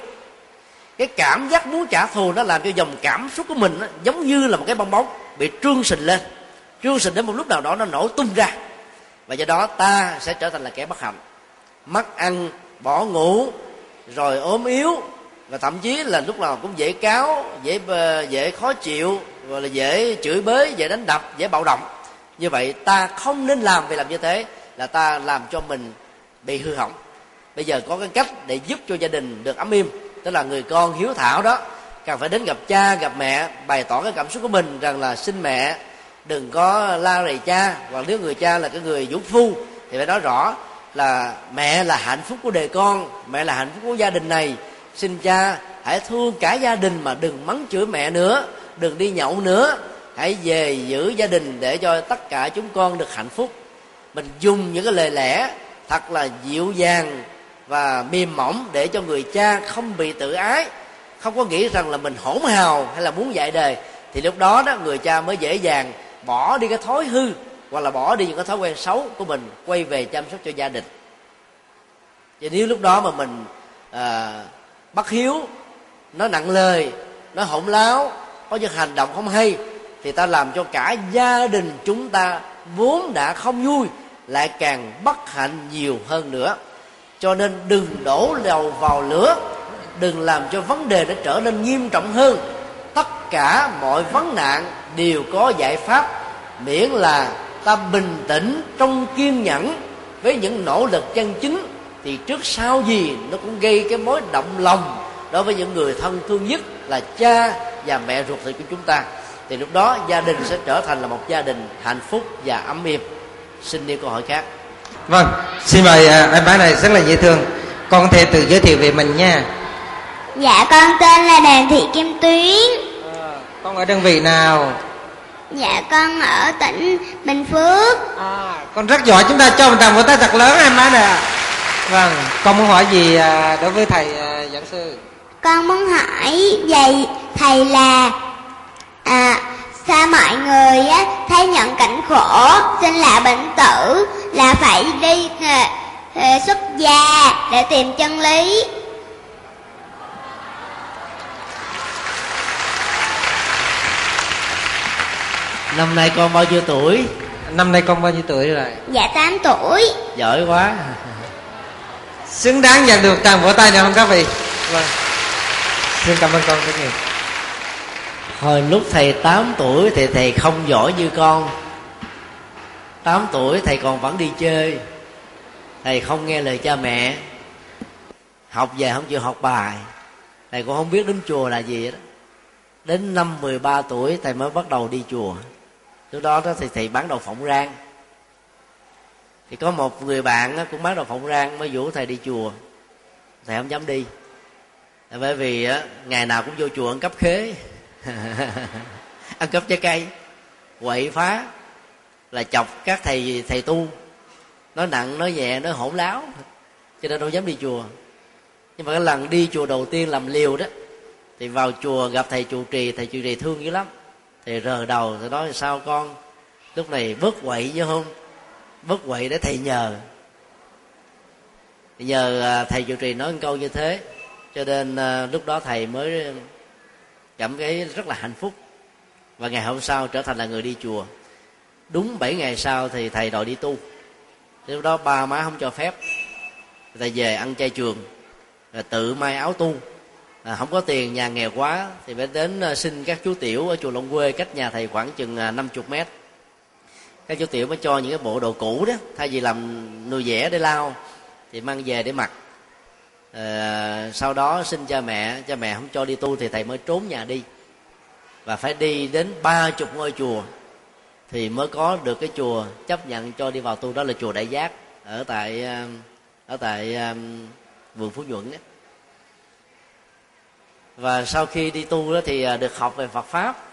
Cái cảm giác muốn trả thù nó làm cho dòng cảm xúc của mình nó giống như là một cái bong bóng bị trương sình lên trương sình đến một lúc nào đó nó nổ tung ra. Và do đó ta sẽ trở thành là kẻ bất hạnh. Mất ăn, bỏ ngủ, rồi ốm yếu, và thậm chí là lúc nào cũng dễ cáo dễ dễ khó chịu rồi là dễ chửi bới, dễ đánh đập, dễ bạo động. Như vậy ta không nên làm vì làm như thế, là ta làm cho mình bị hư hỏng. Bây giờ có cái cách để giúp cho gia đình được ấm im, tức là người con hiếu thảo đó cần phải đến gặp cha, gặp mẹ, bày tỏ cái cảm xúc của mình rằng là xin mẹ đừng có la rầy cha, hoặc nếu người cha là cái người vũ phu, thì phải nói rõ là mẹ là hạnh phúc của đời con, mẹ là hạnh phúc của gia đình này. Xin cha hãy thương cả gia đình mà đừng mắng chửi mẹ nữa, đừng đi nhậu nữa. Hãy về giữ gia đình để cho tất cả chúng con được hạnh phúc. Mình dùng những cái lời lẽ thật là dịu dàng và mềm mỏng để cho người cha không bị tự ái, không có nghĩ rằng là mình hỗn hào hay là muốn dạy đời. Thì lúc đó đó, người cha mới dễ dàng bỏ đi cái thói hư hoặc là bỏ đi những cái thói quen xấu của mình quay về chăm sóc cho gia đình. Và nếu lúc đó mà mình à, bất hiếu nó nặng lời nó hỗn láo có những hành động không hay thì ta làm cho cả gia đình chúng ta vốn đã không vui lại càng bất hạnh nhiều hơn nữa. Cho nên đừng đổ dầu vào lửa đừng làm cho vấn đề nó trở nên nghiêm trọng hơn. Tất cả mọi vấn nạn đều có giải pháp miễn là ta bình tĩnh trong kiên nhẫn với những nỗ lực chân chính thì trước sau gì nó cũng gây cái mối động lòng đối với những người thân thương nhất là cha và mẹ ruột thịt của chúng ta. Thì lúc đó gia đình sẽ trở thành là một gia đình hạnh phúc và ấm êm. Xin đi câu hỏi khác. Vâng xin mời à, em bé này rất là dễ thương. Con có thể tự giới thiệu về mình nha. Dạ con tên là Đàm Thị Kim Tuyến con ở đơn vị nào? Dạ con ở tỉnh Bình Phước. À, con rất giỏi. Chúng ta cho một tràng vỗ tay thật lớn em bé nè. Vâng con muốn hỏi gì à, đối với thầy à, giảng sư? Con muốn hỏi vậy thầy là à, Sao mọi người á, thấy nhận cảnh khổ, sinh là bệnh tử Là phải đi à, à, xuất gia để tìm chân lý năm nay con bao nhiêu tuổi? Năm nay con bao nhiêu tuổi rồi? Dạ 8 tuổi. Giỏi quá. Xứng đáng nhận được tràng vỗ tay này không các vị? Vâng. Xin cảm ơn con rất nhiều. Hồi lúc thầy 8 tuổi thì thầy không giỏi như con. 8 tuổi thầy còn vẫn đi chơi. Thầy không nghe lời cha mẹ. Học về không chịu học bài. Thầy cũng không biết đến chùa là gì đó đến năm 13 tuổi thầy mới bắt đầu đi chùa lúc đó đó thì thầy bán đậu phộng rang. Thì có một người bạn cũng bán đậu phộng rang, mới rủ thầy đi chùa. Thầy không dám đi. Bởi vì ngày nào cũng vô chùa ăn cắp khế. Ăn cắp trái cây. Quậy phá. Là chọc các thầy thầy tu. Nói nặng, nói nhẹ, nói hỗn láo. Cho nên đâu dám đi chùa. Nhưng mà cái lần đi chùa đầu tiên làm liều đó, thì vào chùa gặp thầy trụ trì, thầy trụ trì thương dữ lắm thì rờ đầu thì nói, sao con? Lúc này vớt quậy chứ không? Vớt quậy để thầy nhờ. Nhờ à, thầy trụ trì nói một câu như thế. Cho nên à, lúc đó thầy mới cảm thấy rất là hạnh phúc. Và ngày hôm sau trở thành là người đi chùa. Đúng 7 ngày sau thì thầy đòi đi tu. Lúc đó ba má không cho phép. Thầy về ăn chay trường, rồi tự may áo tu à, không có tiền nhà nghèo quá thì phải đến ờ, xin các chú tiểu ở chùa Long Quê cách nhà thầy khoảng chừng à, 50 mét. Các chú tiểu mới cho những cái bộ đồ cũ đó thay vì làm nuôi vẽ để lao thì mang về để mặc. À, sau đó xin cha mẹ cha mẹ không cho đi tu thì thầy mới trốn nhà đi. Và phải đi đến ba chục ngôi chùa thì mới có được cái chùa chấp nhận cho đi vào tu. Đó là chùa đại giác ở tại ờ, ở tại vườn phú nhuận đó và sau khi đi tu đó thì à, được học về Phật pháp.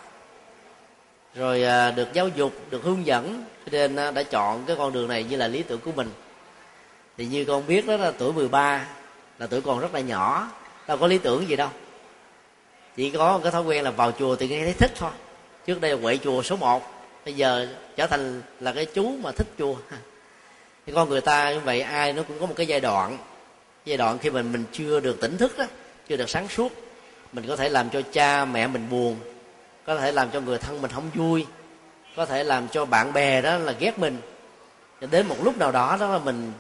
Rồi à, được giáo dục, được hướng dẫn. Cho nên à, đã chọn cái con đường này như là lý tưởng của mình. Thì như con biết đó là tuổi 13 là tuổi còn rất là nhỏ. Đâu có lý tưởng gì đâu. Chỉ có một cái thói quen là vào chùa thì nghe thấy thích thôi. Trước đây là quậy chùa số 1 bây giờ trở thành là cái chú mà thích chùa. Thì con người ta như vậy, ai nó cũng có một cái giai đoạn. Giai đoạn khi mình mình chưa được tỉnh thức đó, chưa được sáng suốt mình có thể làm cho cha mẹ mình buồn, có thể làm cho người thân mình không vui, có thể làm cho bạn bè đó là ghét mình. Đến một lúc nào đó đó là mình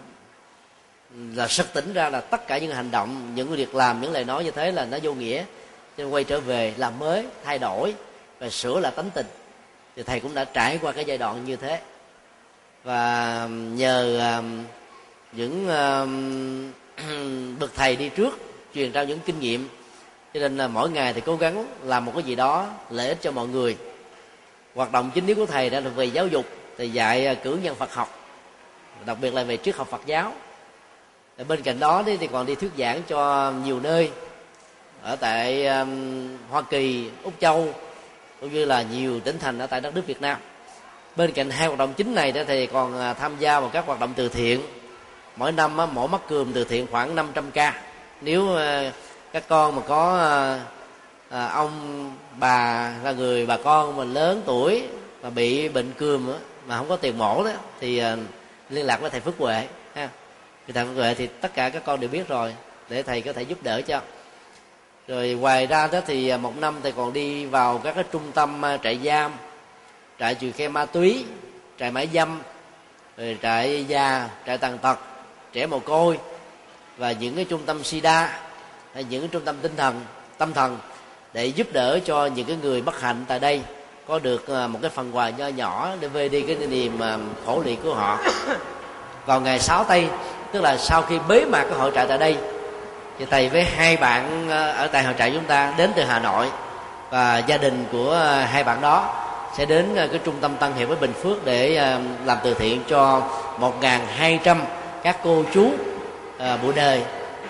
là sực tỉnh ra là tất cả những hành động, những việc làm, những lời nói như thế là nó vô nghĩa. Cho nên quay trở về làm mới, thay đổi và sửa lại tánh tình. Thì thầy cũng đã trải qua cái giai đoạn như thế. Và nhờ um, những um, bậc thầy đi trước truyền trao những kinh nghiệm cho nên là mỗi ngày thì cố gắng làm một cái gì đó lợi ích cho mọi người. Hoạt động chính yếu của thầy đó là về giáo dục thì dạy à, cử nhân Phật học đặc biệt là về triết học Phật giáo. Ở bên cạnh đó thì còn đi thuyết giảng cho nhiều nơi ở tại Hoa Kỳ, Úc Châu cũng như là nhiều tỉnh thành ở tại đất nước Việt Nam. Bên cạnh hai hoạt động chính này đó thì còn à, tham gia vào các hoạt động từ thiện. Mỗi năm mỗi mắt cườm từ thiện khoảng 500 ca. Nếu à, các con mà có à, ông bà là người bà con mà lớn tuổi mà bị bệnh cườm mà không có tiền mổ đó thì ờ, liên lạc với thầy Phước Huệ ha. Thì thầy Phước Huệ thì tất cả các con đều biết rồi để thầy có thể giúp đỡ cho. Rồi ngoài ra đó thì một năm thầy còn đi vào các cái trung tâm trại giam trại trừ khe ma túy trại mãi dâm rồi trại già trại tàn tật trẻ mồ côi và những cái trung tâm sida hay những trung tâm tinh thần tâm thần để giúp đỡ cho những cái người bất hạnh tại đây. Có được à, một cái phần quà nho nhỏ để về đi cái niềm à, khổ luyện của họ. Vào ngày 6 tây tức là sau khi bế mạc cái hội trại tại đây thì thầy với hai bạn à, ở tại hội trại chúng ta đến từ hà nội và gia đình của hai bạn đó sẽ đến cái trung tâm tăng hiệp với bình phước để làm từ thiện cho 1.200 các cô chú buổi đời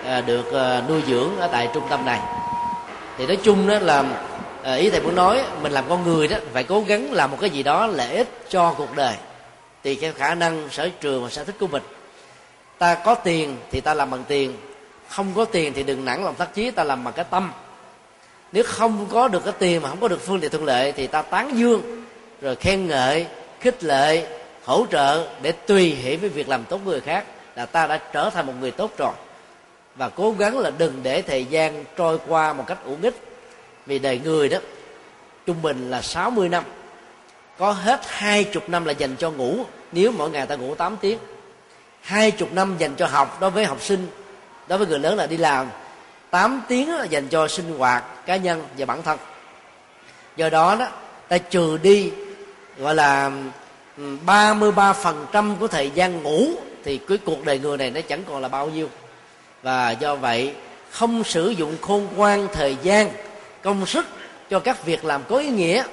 À, được à, nuôi dưỡng ở tại trung tâm này. Thì nói chung đó là à, ý thầy muốn nói, mình làm con người đó, phải cố gắng làm một cái gì đó lợi ích cho cuộc đời. Tùy theo khả năng sở trường và sở thích của mình. Ta có tiền thì ta làm bằng tiền, không có tiền thì đừng nản lòng thất chí, ta làm bằng cái tâm. Nếu không có được cái tiền mà không có được phương tiện thuận lợi thì ta tán dương, rồi khen ngợi, khích lệ, hỗ trợ để tùy hỷ với việc làm tốt người khác là ta đã trở thành một người tốt rồi và cố gắng là đừng để thời gian trôi qua một cách uổng ích. Vì đời người đó, trung bình là 60 năm. Có hết hai chục năm là dành cho ngủ, nếu mỗi ngày ta ngủ 8 tiếng. hai chục năm dành cho học đối với học sinh, đối với người lớn là đi làm. 8 tiếng là dành cho sinh hoạt cá nhân và bản thân. Do đó đó, ta trừ đi, gọi là ừ, 33% của thời gian ngủ, thì cái cuộc đời người này nó chẳng còn là bao nhiêu và do vậy, không sử dụng khôn ngoan thời gian, công sức cho các việc làm có ý nghĩa,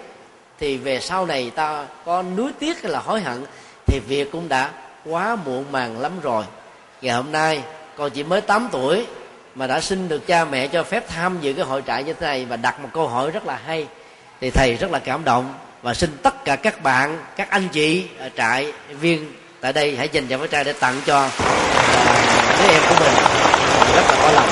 thì về sau này ta có nuối tiếc hay là hối hận, thì việc cũng đã quá muộn màng lắm rồi. Ngày hôm nay, con chỉ mới 8 tuổi, mà đã xin được cha mẹ cho phép tham dự cái hội trại như thế này và đặt một câu hỏi rất là hay. Thì thầy rất là cảm động và xin tất cả các bạn, các anh chị ở trại viên tại đây hãy dành cho cái trai để tặng cho đứa em của mình rất là có lòng